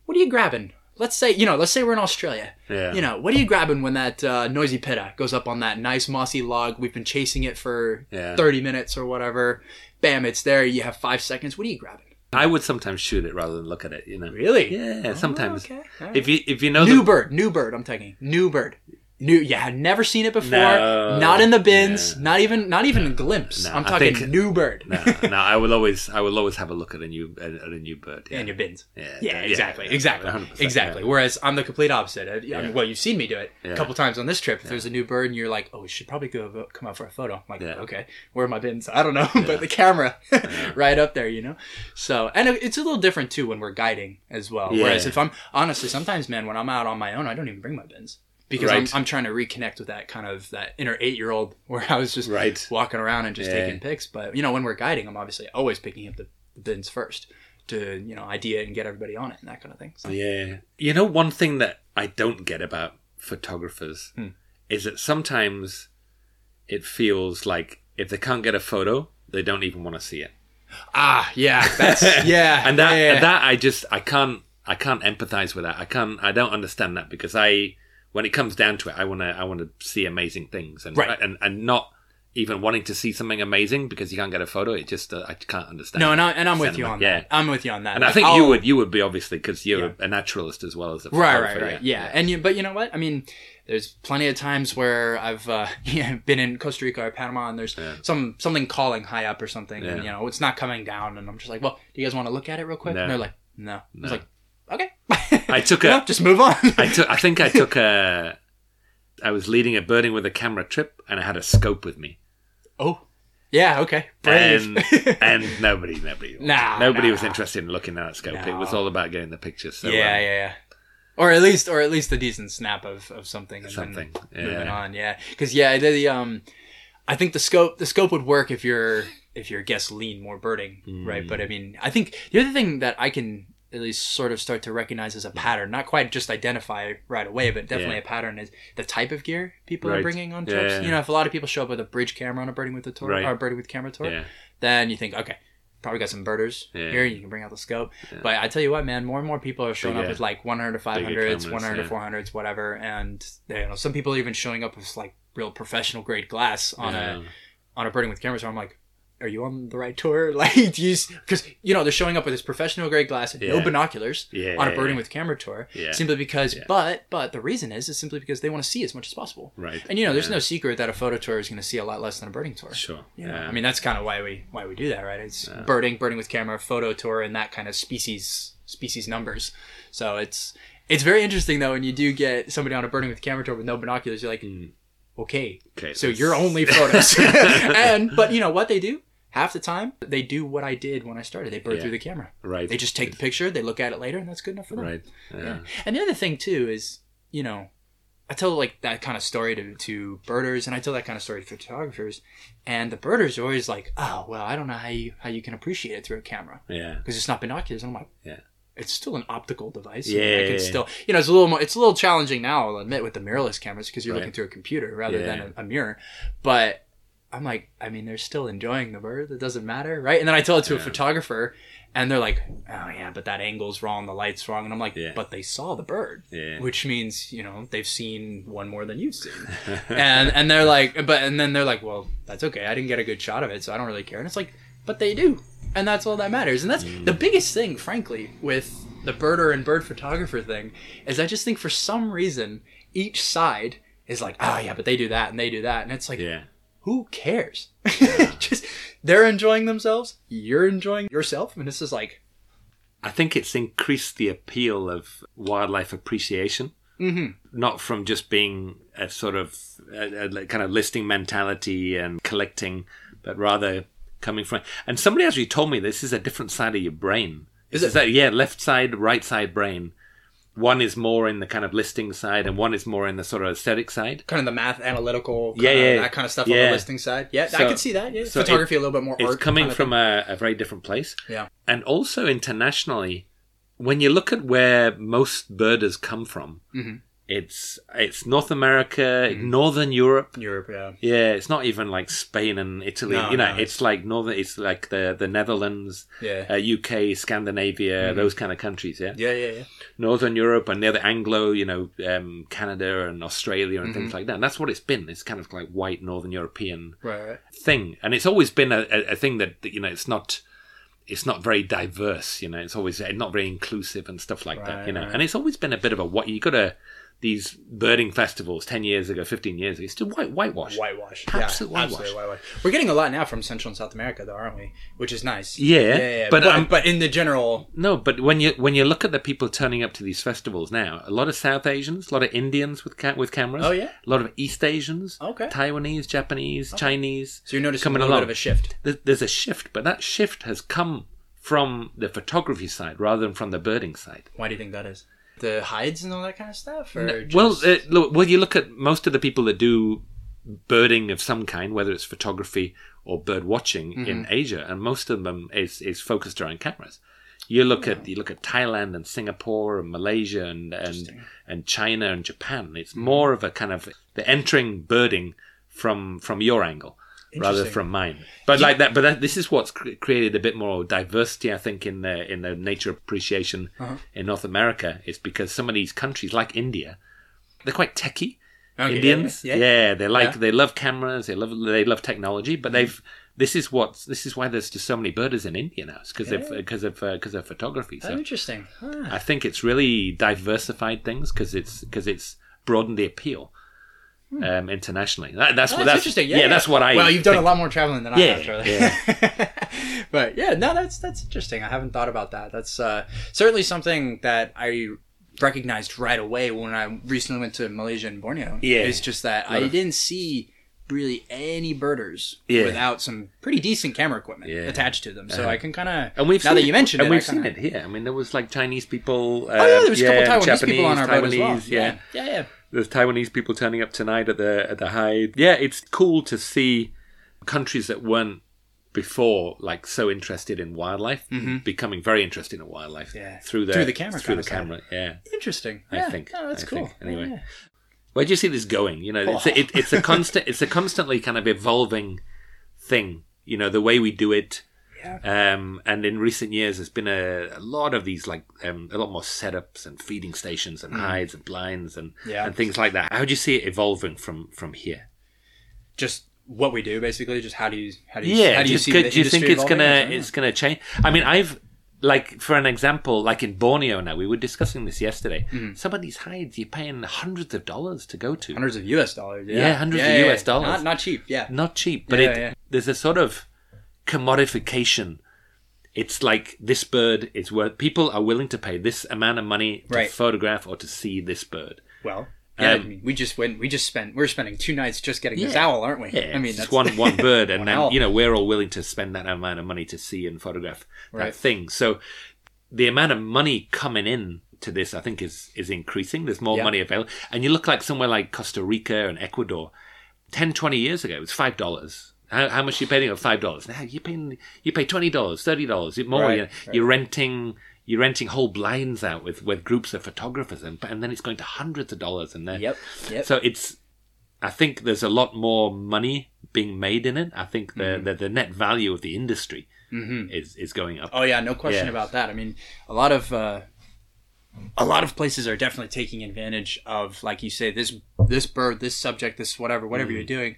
B: what are you grabbing?" Let's say, you know, let's say we're in Australia.
A: Yeah.
B: You know, what are you grabbing when that uh, noisy pitta goes up on that nice mossy log? We've been chasing it for
A: Yeah.
B: 30 minutes or whatever. Bam, it's there. You have five seconds. What are you grabbing?
A: I would sometimes shoot it rather than look at it. You know.
B: Really?
A: Yeah, sometimes.
B: okay. Right.
A: If you if you know
B: New
A: the,
B: bird, new bird. I'm taking new bird. New, yeah, I've never seen it before.
A: No.
B: not in the bins. Not even, not even a glimpse.
A: No,
B: I'm talking
A: think-
B: new bird.
A: no, no, I will always I will always have a look at a new at, a new bird. Yeah.
B: And your bins.
A: Yeah,
B: Yeah, exactly,
A: yeah,
B: exactly, exactly.
A: yeah.
B: Whereas I'm the complete opposite. I, I mean, well, you've seen me do it a couple times on this trip. If there's a new bird and you're like, oh, we should probably go come out for a photo. I'm like, okay, where are my bins? I don't know, but the camera right up there, you know. So, and it's a little different too when we're guiding as well. Whereas if I'm honestly, sometimes, man, when I'm out on my own, I don't even bring my bins. Because
A: Right.
B: I'm, I'm trying to reconnect with that kind of that inner eight year old where I was just
A: Right.
B: walking around and just
A: Yeah.
B: taking pics. But you know, when we're guiding, I'm obviously always picking up the, the bins first to you know idea and get everybody on it and that kind of thing. So,
A: Yeah. You know, one thing that I don't get about photographers
B: Hmm.
A: is that sometimes it feels like if they can't get a photo, they don't even want to see it.
B: Ah, yeah, that's yeah,
A: and that
B: yeah, yeah.
A: that I just I can't I can't empathize with that. I can't I don't understand that because I when it comes down to it, I want to I want to see amazing things and
B: Right.
A: and and not even wanting to see something amazing because you can't get a photo. It just uh, I can't understand.
B: no, and, I, and I'm with you on
A: yeah.
B: that. I'm with you on that.
A: And I think
B: I'll-
A: you would you would be obviously because you're
B: Yeah.
A: a naturalist as well as a
B: Right,
A: photographer,
B: right, right. Yeah. and you, but you know what? I mean, there's plenty of times where I've uh, yeah, been in Costa Rica or Panama, and there's some something calling high up or something, and you know it's not coming down, and I'm just like, well, do you guys want to look at it real quick?
A: No.
B: And they're like, no. I was like, okay.
A: I took a-
B: just move on.
A: I took. I think I took a. I was leading a birding with a camera trip, and I had a scope with me,
B: oh, yeah, okay, brave.
A: and and nobody, nobody,
B: Nah,
A: nobody
B: nah.
A: was interested in looking at that scope. It was all about getting the pictures. So,
B: yeah,
A: um,
B: yeah, yeah. Or at least, or at least a decent snap of, of something. And
A: Something,
B: Then moving on, yeah. Because yeah, the, the um, I think the scope the scope would work if you're if your guests lean more birding, right? But I mean, I think the other thing that I can at least sort of start to recognize as a pattern, not quite just identify right away, but definitely
A: Yeah.
B: a pattern is the type of gear people are bringing on trips.
A: yeah.
B: You know, if a lot of people show up with a bridge camera on a birding with the tour
A: Right.
B: or a birding with camera tour,
A: yeah,
B: then you think, okay, probably got some birders here. You can bring out the scope. But I tell you what, man, more and more people are showing up with like 100 to 500s, 100 to
A: yeah.
B: 400s, whatever. And you know, some people are even showing up with like real professional grade glass on a on a birding with cameras. So I'm like, are you on the right tour? Like, do you because you know they're showing up with this professional grade glass, no
A: Yeah.
B: binoculars,
A: Yeah,
B: on a birding
A: yeah.
B: with camera tour,
A: Yeah.
B: simply because. But but the reason is is simply because they want to see as much as possible.
A: right.
B: And you know, there's no secret that a photo tour is going to see a lot less than a birding tour.
A: sure.
B: You know,
A: Yeah,
B: I mean, that's kind of why we why we do that, right? It's birding, birding with camera, photo tour, and that kind of species species numbers. So it's it's very interesting though when you do get somebody on a birding with camera tour with no binoculars. You're like, okay,
A: Hmm. Okay,
B: so you're only photos, and but you know what they do. Half the time, they do what I did when I started. They bird
A: Yeah.
B: through the camera.
A: right.
B: They just take the picture, they look at it later, and that's good enough for them.
A: right. Yeah.
B: Yeah. And the other thing too is, you know, I tell like that kind of story to, to birders and I tell that kind of story to photographers and the birders are always like, oh, well, I don't know how you, how you can appreciate it through a camera
A: Yeah.
B: because it's not binoculars. And I'm like,
A: Yeah.
B: it's still an optical device.
A: Yeah,
B: I can
A: yeah.
B: still, you know, it's a little more, it's a little challenging now, I'll admit, with the mirrorless cameras because you're
A: Right.
B: looking through a computer rather
A: Yeah.
B: than a, a mirror. But I'm like, I mean, they're still enjoying the bird. It doesn't matter, right? And then I tell it to a photographer, and they're like, "Oh yeah, but that angle's wrong, the light's wrong," and I'm like,
A: Yeah.
B: "But they saw the bird,
A: Yeah.
B: which means you know they've seen one more than you've seen." and and they're like, but and then they're like, "Well, that's okay. I didn't get a good shot of it, so I don't really care." And it's like, but they do, and that's all that matters. And that's
A: Mm.
B: the biggest thing, frankly, with the birder and bird photographer thing is I just think for some reason each side is like, "Oh yeah, but they do that and they do that," and it's like
A: Yeah.
B: Who cares? Just they're enjoying themselves, you're enjoying yourself, and this is like,
A: I think it's increased the appeal of wildlife appreciation.
B: Mhm.
A: Not from just being a sort of a, a kind of listing mentality and collecting, but rather coming from. And somebody actually told me this is a different side of your brain.
B: Is
A: Is
B: it?
A: that yeah, left side, right side brain. One is more in the kind of listing side, and one is more in the sort of aesthetic side.
B: kind of the math analytical,
A: Yeah, yeah.
B: that kind of stuff on the listing side. Yeah, I
A: So-
B: can see that. Yeah,
A: so
B: photography a little bit more.
A: It's coming
B: kinda
A: from a, a very different place.
B: yeah,
A: And also internationally, when you look at where most birders come from,
B: Mhm.
A: It's it's North America,
B: Mm-hmm.
A: Northern Europe.
B: Europe. Yeah,
A: Yeah, it's not even like Spain and Italy.
B: No,
A: you know,
B: no,
A: it's like northern. It's like the the Netherlands,
B: yeah,
A: uh, UK, Scandinavia, those kind of countries. Yeah,
B: yeah, yeah, yeah.
A: Northern Europe and the other Anglo, you know, um, Canada and Australia and
B: Mm-hmm.
A: things like that. And that's what it's been. It's kind of like white Northern European
B: Right, right.
A: thing, and it's always been a, a, a thing that you know it's not it's not very diverse. You know, it's always uh, not very inclusive and stuff like that. You know,
B: right.
A: and it's always been a bit of a what you got to these birding festivals ten years ago, fifteen years ago. It's still white whitewash.
B: Whitewash.
A: Absolute
B: yeah,
A: whitewash.
B: Absolute whitewash. We're getting a lot now from Central and South America, though, aren't we? Which is nice.
A: Yeah,
B: But
A: but, um,
B: but, in the general,
A: No, but when you when you look at the people turning up to these festivals now, a lot of South Asians, a lot of Indians with ca- with cameras.
B: Oh, yeah?
A: a lot of East Asians.
B: Okay.
A: Taiwanese, Japanese, Chinese.
B: so you're noticing
A: coming
B: a little
A: along.
B: bit of a shift.
A: There's, there's a shift, but that shift has come from the photography side rather than from the birding side.
B: Why do you think that is? The hides and all that kind of stuff, or
A: No,
B: just...
A: Well, uh, look, well, you look at most of the people that do birding of some kind, whether it's photography or bird watching
B: Mm-hmm.
A: in Asia, and most of them is is focused around cameras. You look at you look at Thailand and Singapore and Malaysia and and, and China and Japan.
B: Mm-hmm.
A: It's more of a kind of they're entering birding from from your angle rather from mine. But like that, but that, this is what's cre- created a bit more diversity, I think, in the in the nature appreciation
B: Uh-huh.
A: in North America. Is because some of these countries, like India, they're quite techie.
B: Okay,
A: Indians,
B: yeah,
A: yeah,
B: yeah.
A: they like
B: Yeah.
A: they love cameras, they love they love technology, but they've this is what this is why there's just so many birders in India now. It's because of because of because of photography.
B: Oh,
A: So
B: interesting. Ah.
A: I think it's really diversified things because it's because it's broadened the appeal um, internationally. That, that's
B: Oh,
A: what
B: that's,
A: that's
B: interesting. Yeah,
A: that's what I.
B: Well, you've done a lot more traveling than I
A: Yeah,
B: have, Charlie. but yeah, no, that's that's interesting. I haven't thought about that. That's uh, certainly something that I recognized right away when I recently went to Malaysia and Borneo.
A: Yeah.
B: it's just that I didn't see really any birders
A: Yeah.
B: without some pretty decent camera equipment
A: Yeah.
B: attached to them. So
A: Uh-huh.
B: I can kind of
A: And we've
B: now
A: seen
B: that
A: it,
B: you mentioned
A: and
B: it,
A: we've seen
B: kinda-
A: it here. I mean, there was like Chinese people. Uh,
B: Oh yeah, there was a couple Taiwanese
A: Japanese,
B: people on our boat as well.
A: Taiwanese, yeah.
B: yeah, yeah.
A: There's Taiwanese people turning up tonight at the at the hide. Yeah, it's cool to see countries that weren't before like so interested in wildlife becoming very interested in wildlife
B: Mm-hmm. Yeah.
A: through the
B: Through the camera
A: through the camera. Yeah,
B: Interesting.
A: I
B: Yeah.
A: think.
B: Oh, that's
A: I
B: cool.
A: think. Anyway.
B: Yeah.
A: where do you see this going? You know, it's a, it, it's a constant, it's a constantly kind of evolving thing. You know, the way we do it.
B: Yeah.
A: Um, and in recent years, there's been a, a lot of these, like um, a lot more setups and feeding stations and hides and blinds and
B: Mm. Yeah.
A: and things like that. How do you see it evolving from from here?
B: Just what we do, basically. Just how do you how do you
A: Yeah,
B: how do you see the
A: do you think it's gonna
B: I don't know.
A: it's gonna change? I mean, I've like for an example, like in Borneo now, we were discussing this yesterday.
B: Mm-hmm.
A: Some of these hides you're paying hundreds of dollars to go to.
B: hundreds of US dollars. Yeah,
A: Yeah, hundreds of US dollars.
B: Not, not cheap. Yeah.
A: not cheap, but
B: Yeah,
A: it
B: yeah.
A: there's a sort of commodification. It's like this bird is worth. People are willing to pay this amount of money to
B: Right.
A: photograph or to see this bird.
B: Well, yeah.
A: Um,
B: I mean, we just went. We just spent. We're spending two nights just getting this
A: Yeah.
B: owl, aren't we?
A: Yeah,
B: I mean,
A: it's
B: that's
A: just one one bird, and
B: One
A: then
B: owl.
A: you know we're all willing to spend that amount of money to see and photograph that thing. So the amount of money coming in to this, I think, is is increasing. There's more
B: Yeah.
A: money available, and you look like somewhere like Costa Rica and Ecuador. 10, 20 years ago, it was five dollars. How, how much are you paying? Five dollars. Now you paying you pay twenty dollars, thirty dollars, more.
B: Right,
A: you know,
B: right.
A: You're renting you're renting whole blinds out with with groups of photographers, and and then it's going to hundreds of dollars. And then
B: Yep. Yep.
A: so it's. I think there's a lot more money being made in it. I think the
B: Mm-hmm.
A: the, the net value of the industry is is going up.
B: Oh yeah, no question
A: Yeah.
B: about that. I mean, a lot of uh, a lot of places are definitely taking advantage of, like you say, this this bird, this subject, this whatever, whatever
A: Mm.
B: you're doing.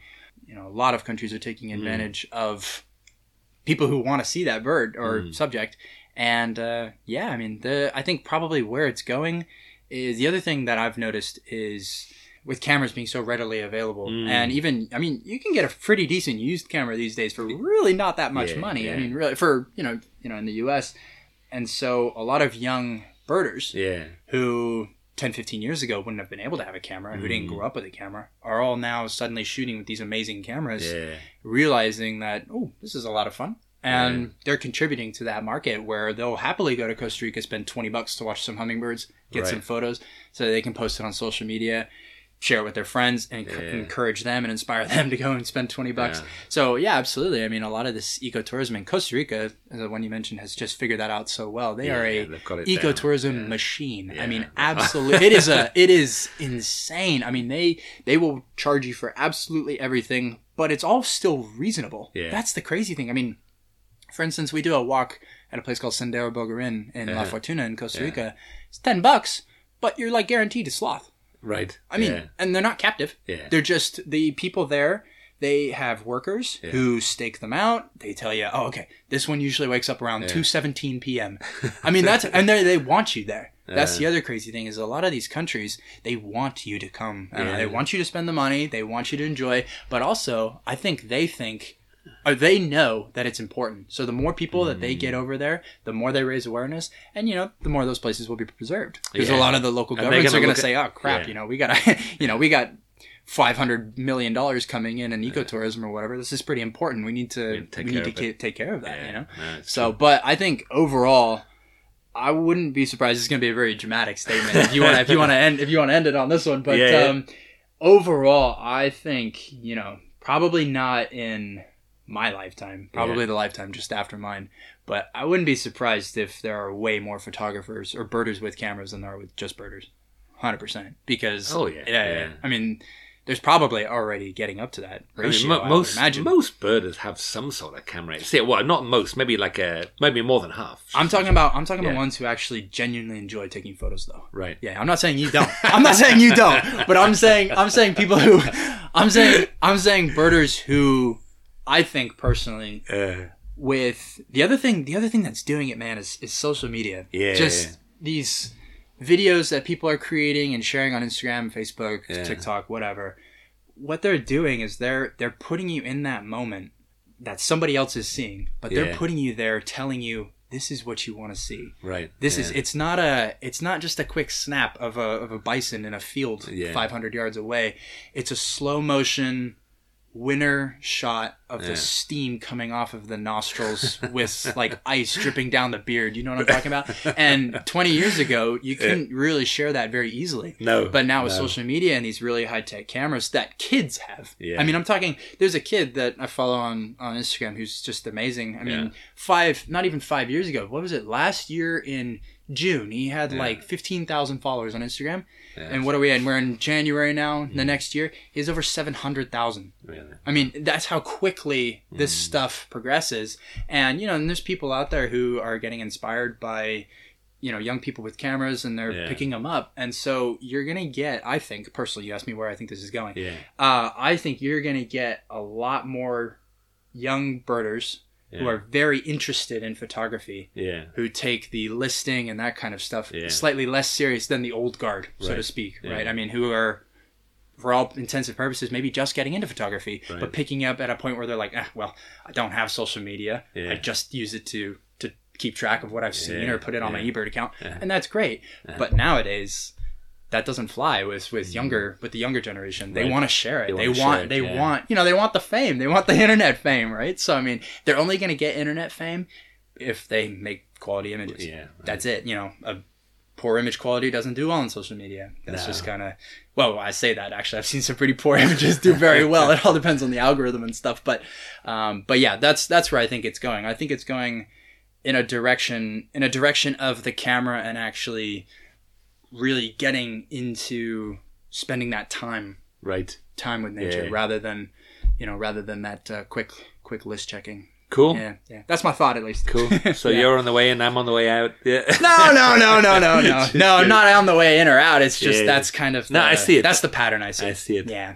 B: You know, a lot of countries are taking advantage of people who want to see that bird or
A: Mm.
B: subject. And uh, yeah, I mean, the I think probably where it's going is the other thing that I've noticed is with cameras being so readily available,
A: Mm.
B: and even I mean, you can get a pretty decent used camera these days for really not that much
A: Yeah,
B: money. I mean, really for you know, you know, in the U.S. And so a lot of young birders
A: Yeah,
B: who 10, 15 years ago wouldn't have been able to have a camera, who
A: Mm.
B: didn't grow up with a camera, are all now suddenly shooting with these amazing cameras,
A: yeah,
B: realizing that, oh, this is a lot of fun. And they're contributing to that market where they'll happily go to Costa Rica, spend 20 bucks to watch some hummingbirds, get
A: Right.
B: some photos so they can post it on social media, share it with their friends, and
A: Yeah.
B: encourage them and inspire them to go and spend 20 bucks.
A: Yeah.
B: So, yeah, absolutely. I mean, a lot of this ecotourism in Costa Rica, the one you mentioned, has just figured that out so well. They are
A: Yeah,
B: a
A: it down.
B: ecotourism machine. I mean, absolutely, it is a it is insane. I mean, they they will charge you for absolutely everything, but it's all still reasonable.
A: Yeah.
B: That's the crazy thing. I mean, for instance, we do a walk at a place called Sendero Bogarin in La
A: Uh-huh.
B: Fortuna in Costa. Rica. It's ten bucks, but you're like guaranteed to sloth.
A: Right.
B: I mean,
A: yeah.
B: and they're not captive.
A: Yeah.
B: They're just the people there. They have workers
A: Yeah.
B: who stake them out. They tell you, "Oh, okay, this one usually wakes up around two seventeen p.m." I mean, that's and they they want you there. That's the other crazy thing is a lot of these countries they want you to come. Uh,
A: Yeah.
B: They want you to spend the money. They want you to enjoy. But also, I think they think. Or they know that it's important. So the more people that they
A: Mm.
B: get over there, the more they raise awareness, and you know, the more those places will be preserved. Because
A: Yeah.
B: a lot of the local
A: And
B: governments are going to say, "Oh crap,
A: Yeah.
B: you know, we got to, you know, we got five hundred million dollars coming in in ecotourism or whatever. This is pretty important. We need to we
A: care
B: need to
A: of
B: ca- take care of that.
A: Yeah.
B: You know. So, but I think overall, I wouldn't be surprised. It's going to be a very dramatic statement if you want if you want to end if you want to end it on this one. But
A: Yeah, yeah.
B: um, overall, I think you know probably not in my lifetime, probably the lifetime just after mine. But I wouldn't be surprised if there are way more photographers or birders with cameras than there are with just birders. Hundred percent. Because
A: Oh, yeah,
B: yeah,
A: yeah.
B: I mean, there's probably already getting up to that
A: I mean,
B: ratio. I would
A: most
B: imagine.
A: most birders have some sort of camera. See, well, not most, maybe like a maybe more than half.
B: I'm talking about I'm talking
A: Yeah.
B: about ones who actually genuinely enjoy taking photos though.
A: right.
B: Yeah, I'm not saying you don't. I'm not saying you don't, but I'm saying I'm saying people who I'm saying I'm saying birders who I think personally
A: Uh,
B: with the other thing the other thing that's doing it man is, is social media.
A: Yeah.
B: Just these videos that people are creating and sharing on Instagram, Facebook,
A: Yeah.
B: TikTok, whatever. What they're doing is they're they're putting you in that moment that somebody else is seeing, but they're
A: Yeah.
B: putting you there telling you this is what you want to see.
A: right.
B: This is it's not a it's not just a quick snap of a of a bison in a field
A: Yeah.
B: 500 yards away. It's a slow motion winner shot of
A: Yeah.
B: the steam coming off of the nostrils with like ice dripping down the beard. You know what I'm talking about? And 20 years ago, you couldn't really share that very easily.
A: No,
B: But now with
A: no.
B: social media and these really high tech cameras that kids have.
A: Yeah.
B: I mean, I'm talking. There's a kid that I follow on on Instagram who's just amazing. I mean, five, not even five years ago. What was it? Last year in June, he had like 15,000 followers on Instagram.
A: Yeah.
B: And what are we in? We're in January now. The next year, he has over 700,000.
A: Really.
B: I mean, that's how quickly this
A: Mm.
B: stuff progresses. And, you know, and there's people out there who are getting inspired by, you know, young people with cameras and they're
A: Yeah.
B: picking them up. And so you're to get, I think, personally, you asked me where I think this is going.
A: Yeah.
B: Uh, I think you're to get a lot more young birders who are very interested in photography
A: Yeah.
B: who take the listing and that kind of stuff
A: Yeah.
B: slightly less serious than the old guard, so to speak,
A: Yeah.
B: right? I mean, who are, for all intensive purposes, maybe just getting into photography,
A: Right.
B: but picking up at a point where they're like, ah, well, I don't have social media.
A: Yeah.
B: I just use it to to keep track of what I've seen
A: Yeah.
B: or put it on my
A: Yeah.
B: eBird account, and that's great. But nowadays. That doesn't fly with with younger with the younger generation. They
A: Mm-hmm. Right.
B: want to share it.
A: They
B: They, want
A: it,
B: they want you know they want the fame. They want the internet fame, right? So I mean, they're only going to get internet fame if they make quality images.
A: Yeah.
B: That's it. You know, a poor image quality doesn't do well on social media. That's
A: No.
B: just kind of well, I say that actually. I've seen some pretty poor images do very well. it all depends on the algorithm and stuff. But um, but yeah, that's that's where I think it's going. I think it's going in a direction in a direction of the camera and actually really getting into spending that time
A: Right.
B: time with nature
A: Yeah.
B: rather than you know rather than that uh, quick quick list checking.
A: Cool.
B: Yeah, yeah. That's my thought at least.
A: Cool. So
B: Yeah.
A: you're on the way and I'm on the way out. Yeah.
B: No, no, no, no, no, no, no. Not on the way in or out. It's just
A: Yeah.
B: that's kind of.
A: No, I see it.
B: That's the pattern I see.
A: I see it.
B: Yeah.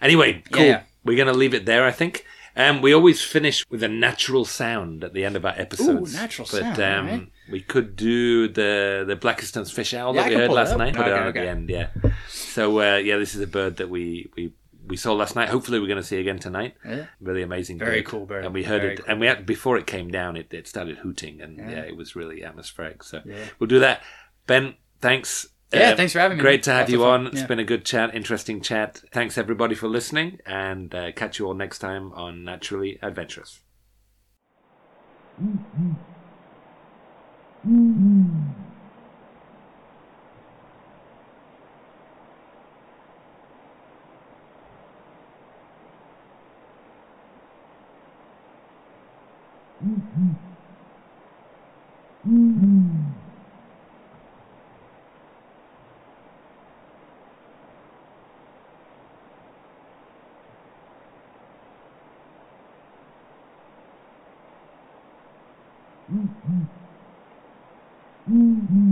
A: Anyway, cool.
B: Yeah.
A: We're going to leave it there, I think. Um, we always finish with a natural sound at the end of our episodes.
B: natural
A: but,
B: sound,
A: Um,
B: alright.
A: We could do the the Blakiston's fish owl that we heard last night. Put it
B: Okay,
A: at the end, yeah. So uh, yeah, this is a bird that we we. We saw last night. Hopefully, we're going to see again tonight.
B: Yeah.
A: Really amazing.
B: Very
A: bird.
B: cool bird.
A: And we heard
B: Very
A: it.
B: cool.
A: And we had before it came down, it, it started hooting, and yeah.
B: Yeah.
A: it was really atmospheric. So
B: Yeah.
A: we'll do that. Ben, thanks.
B: Yeah,
A: Um,
B: thanks for having me.
A: Great to have
B: Lots
A: you
B: of fun.
A: on. It's
B: Yeah.
A: been a good chat, interesting chat. Thanks everybody for listening, and uh, catch you all next time on Naturally Adventurous. Mm-hmm. Mm-hmm.
C: mm-hmm.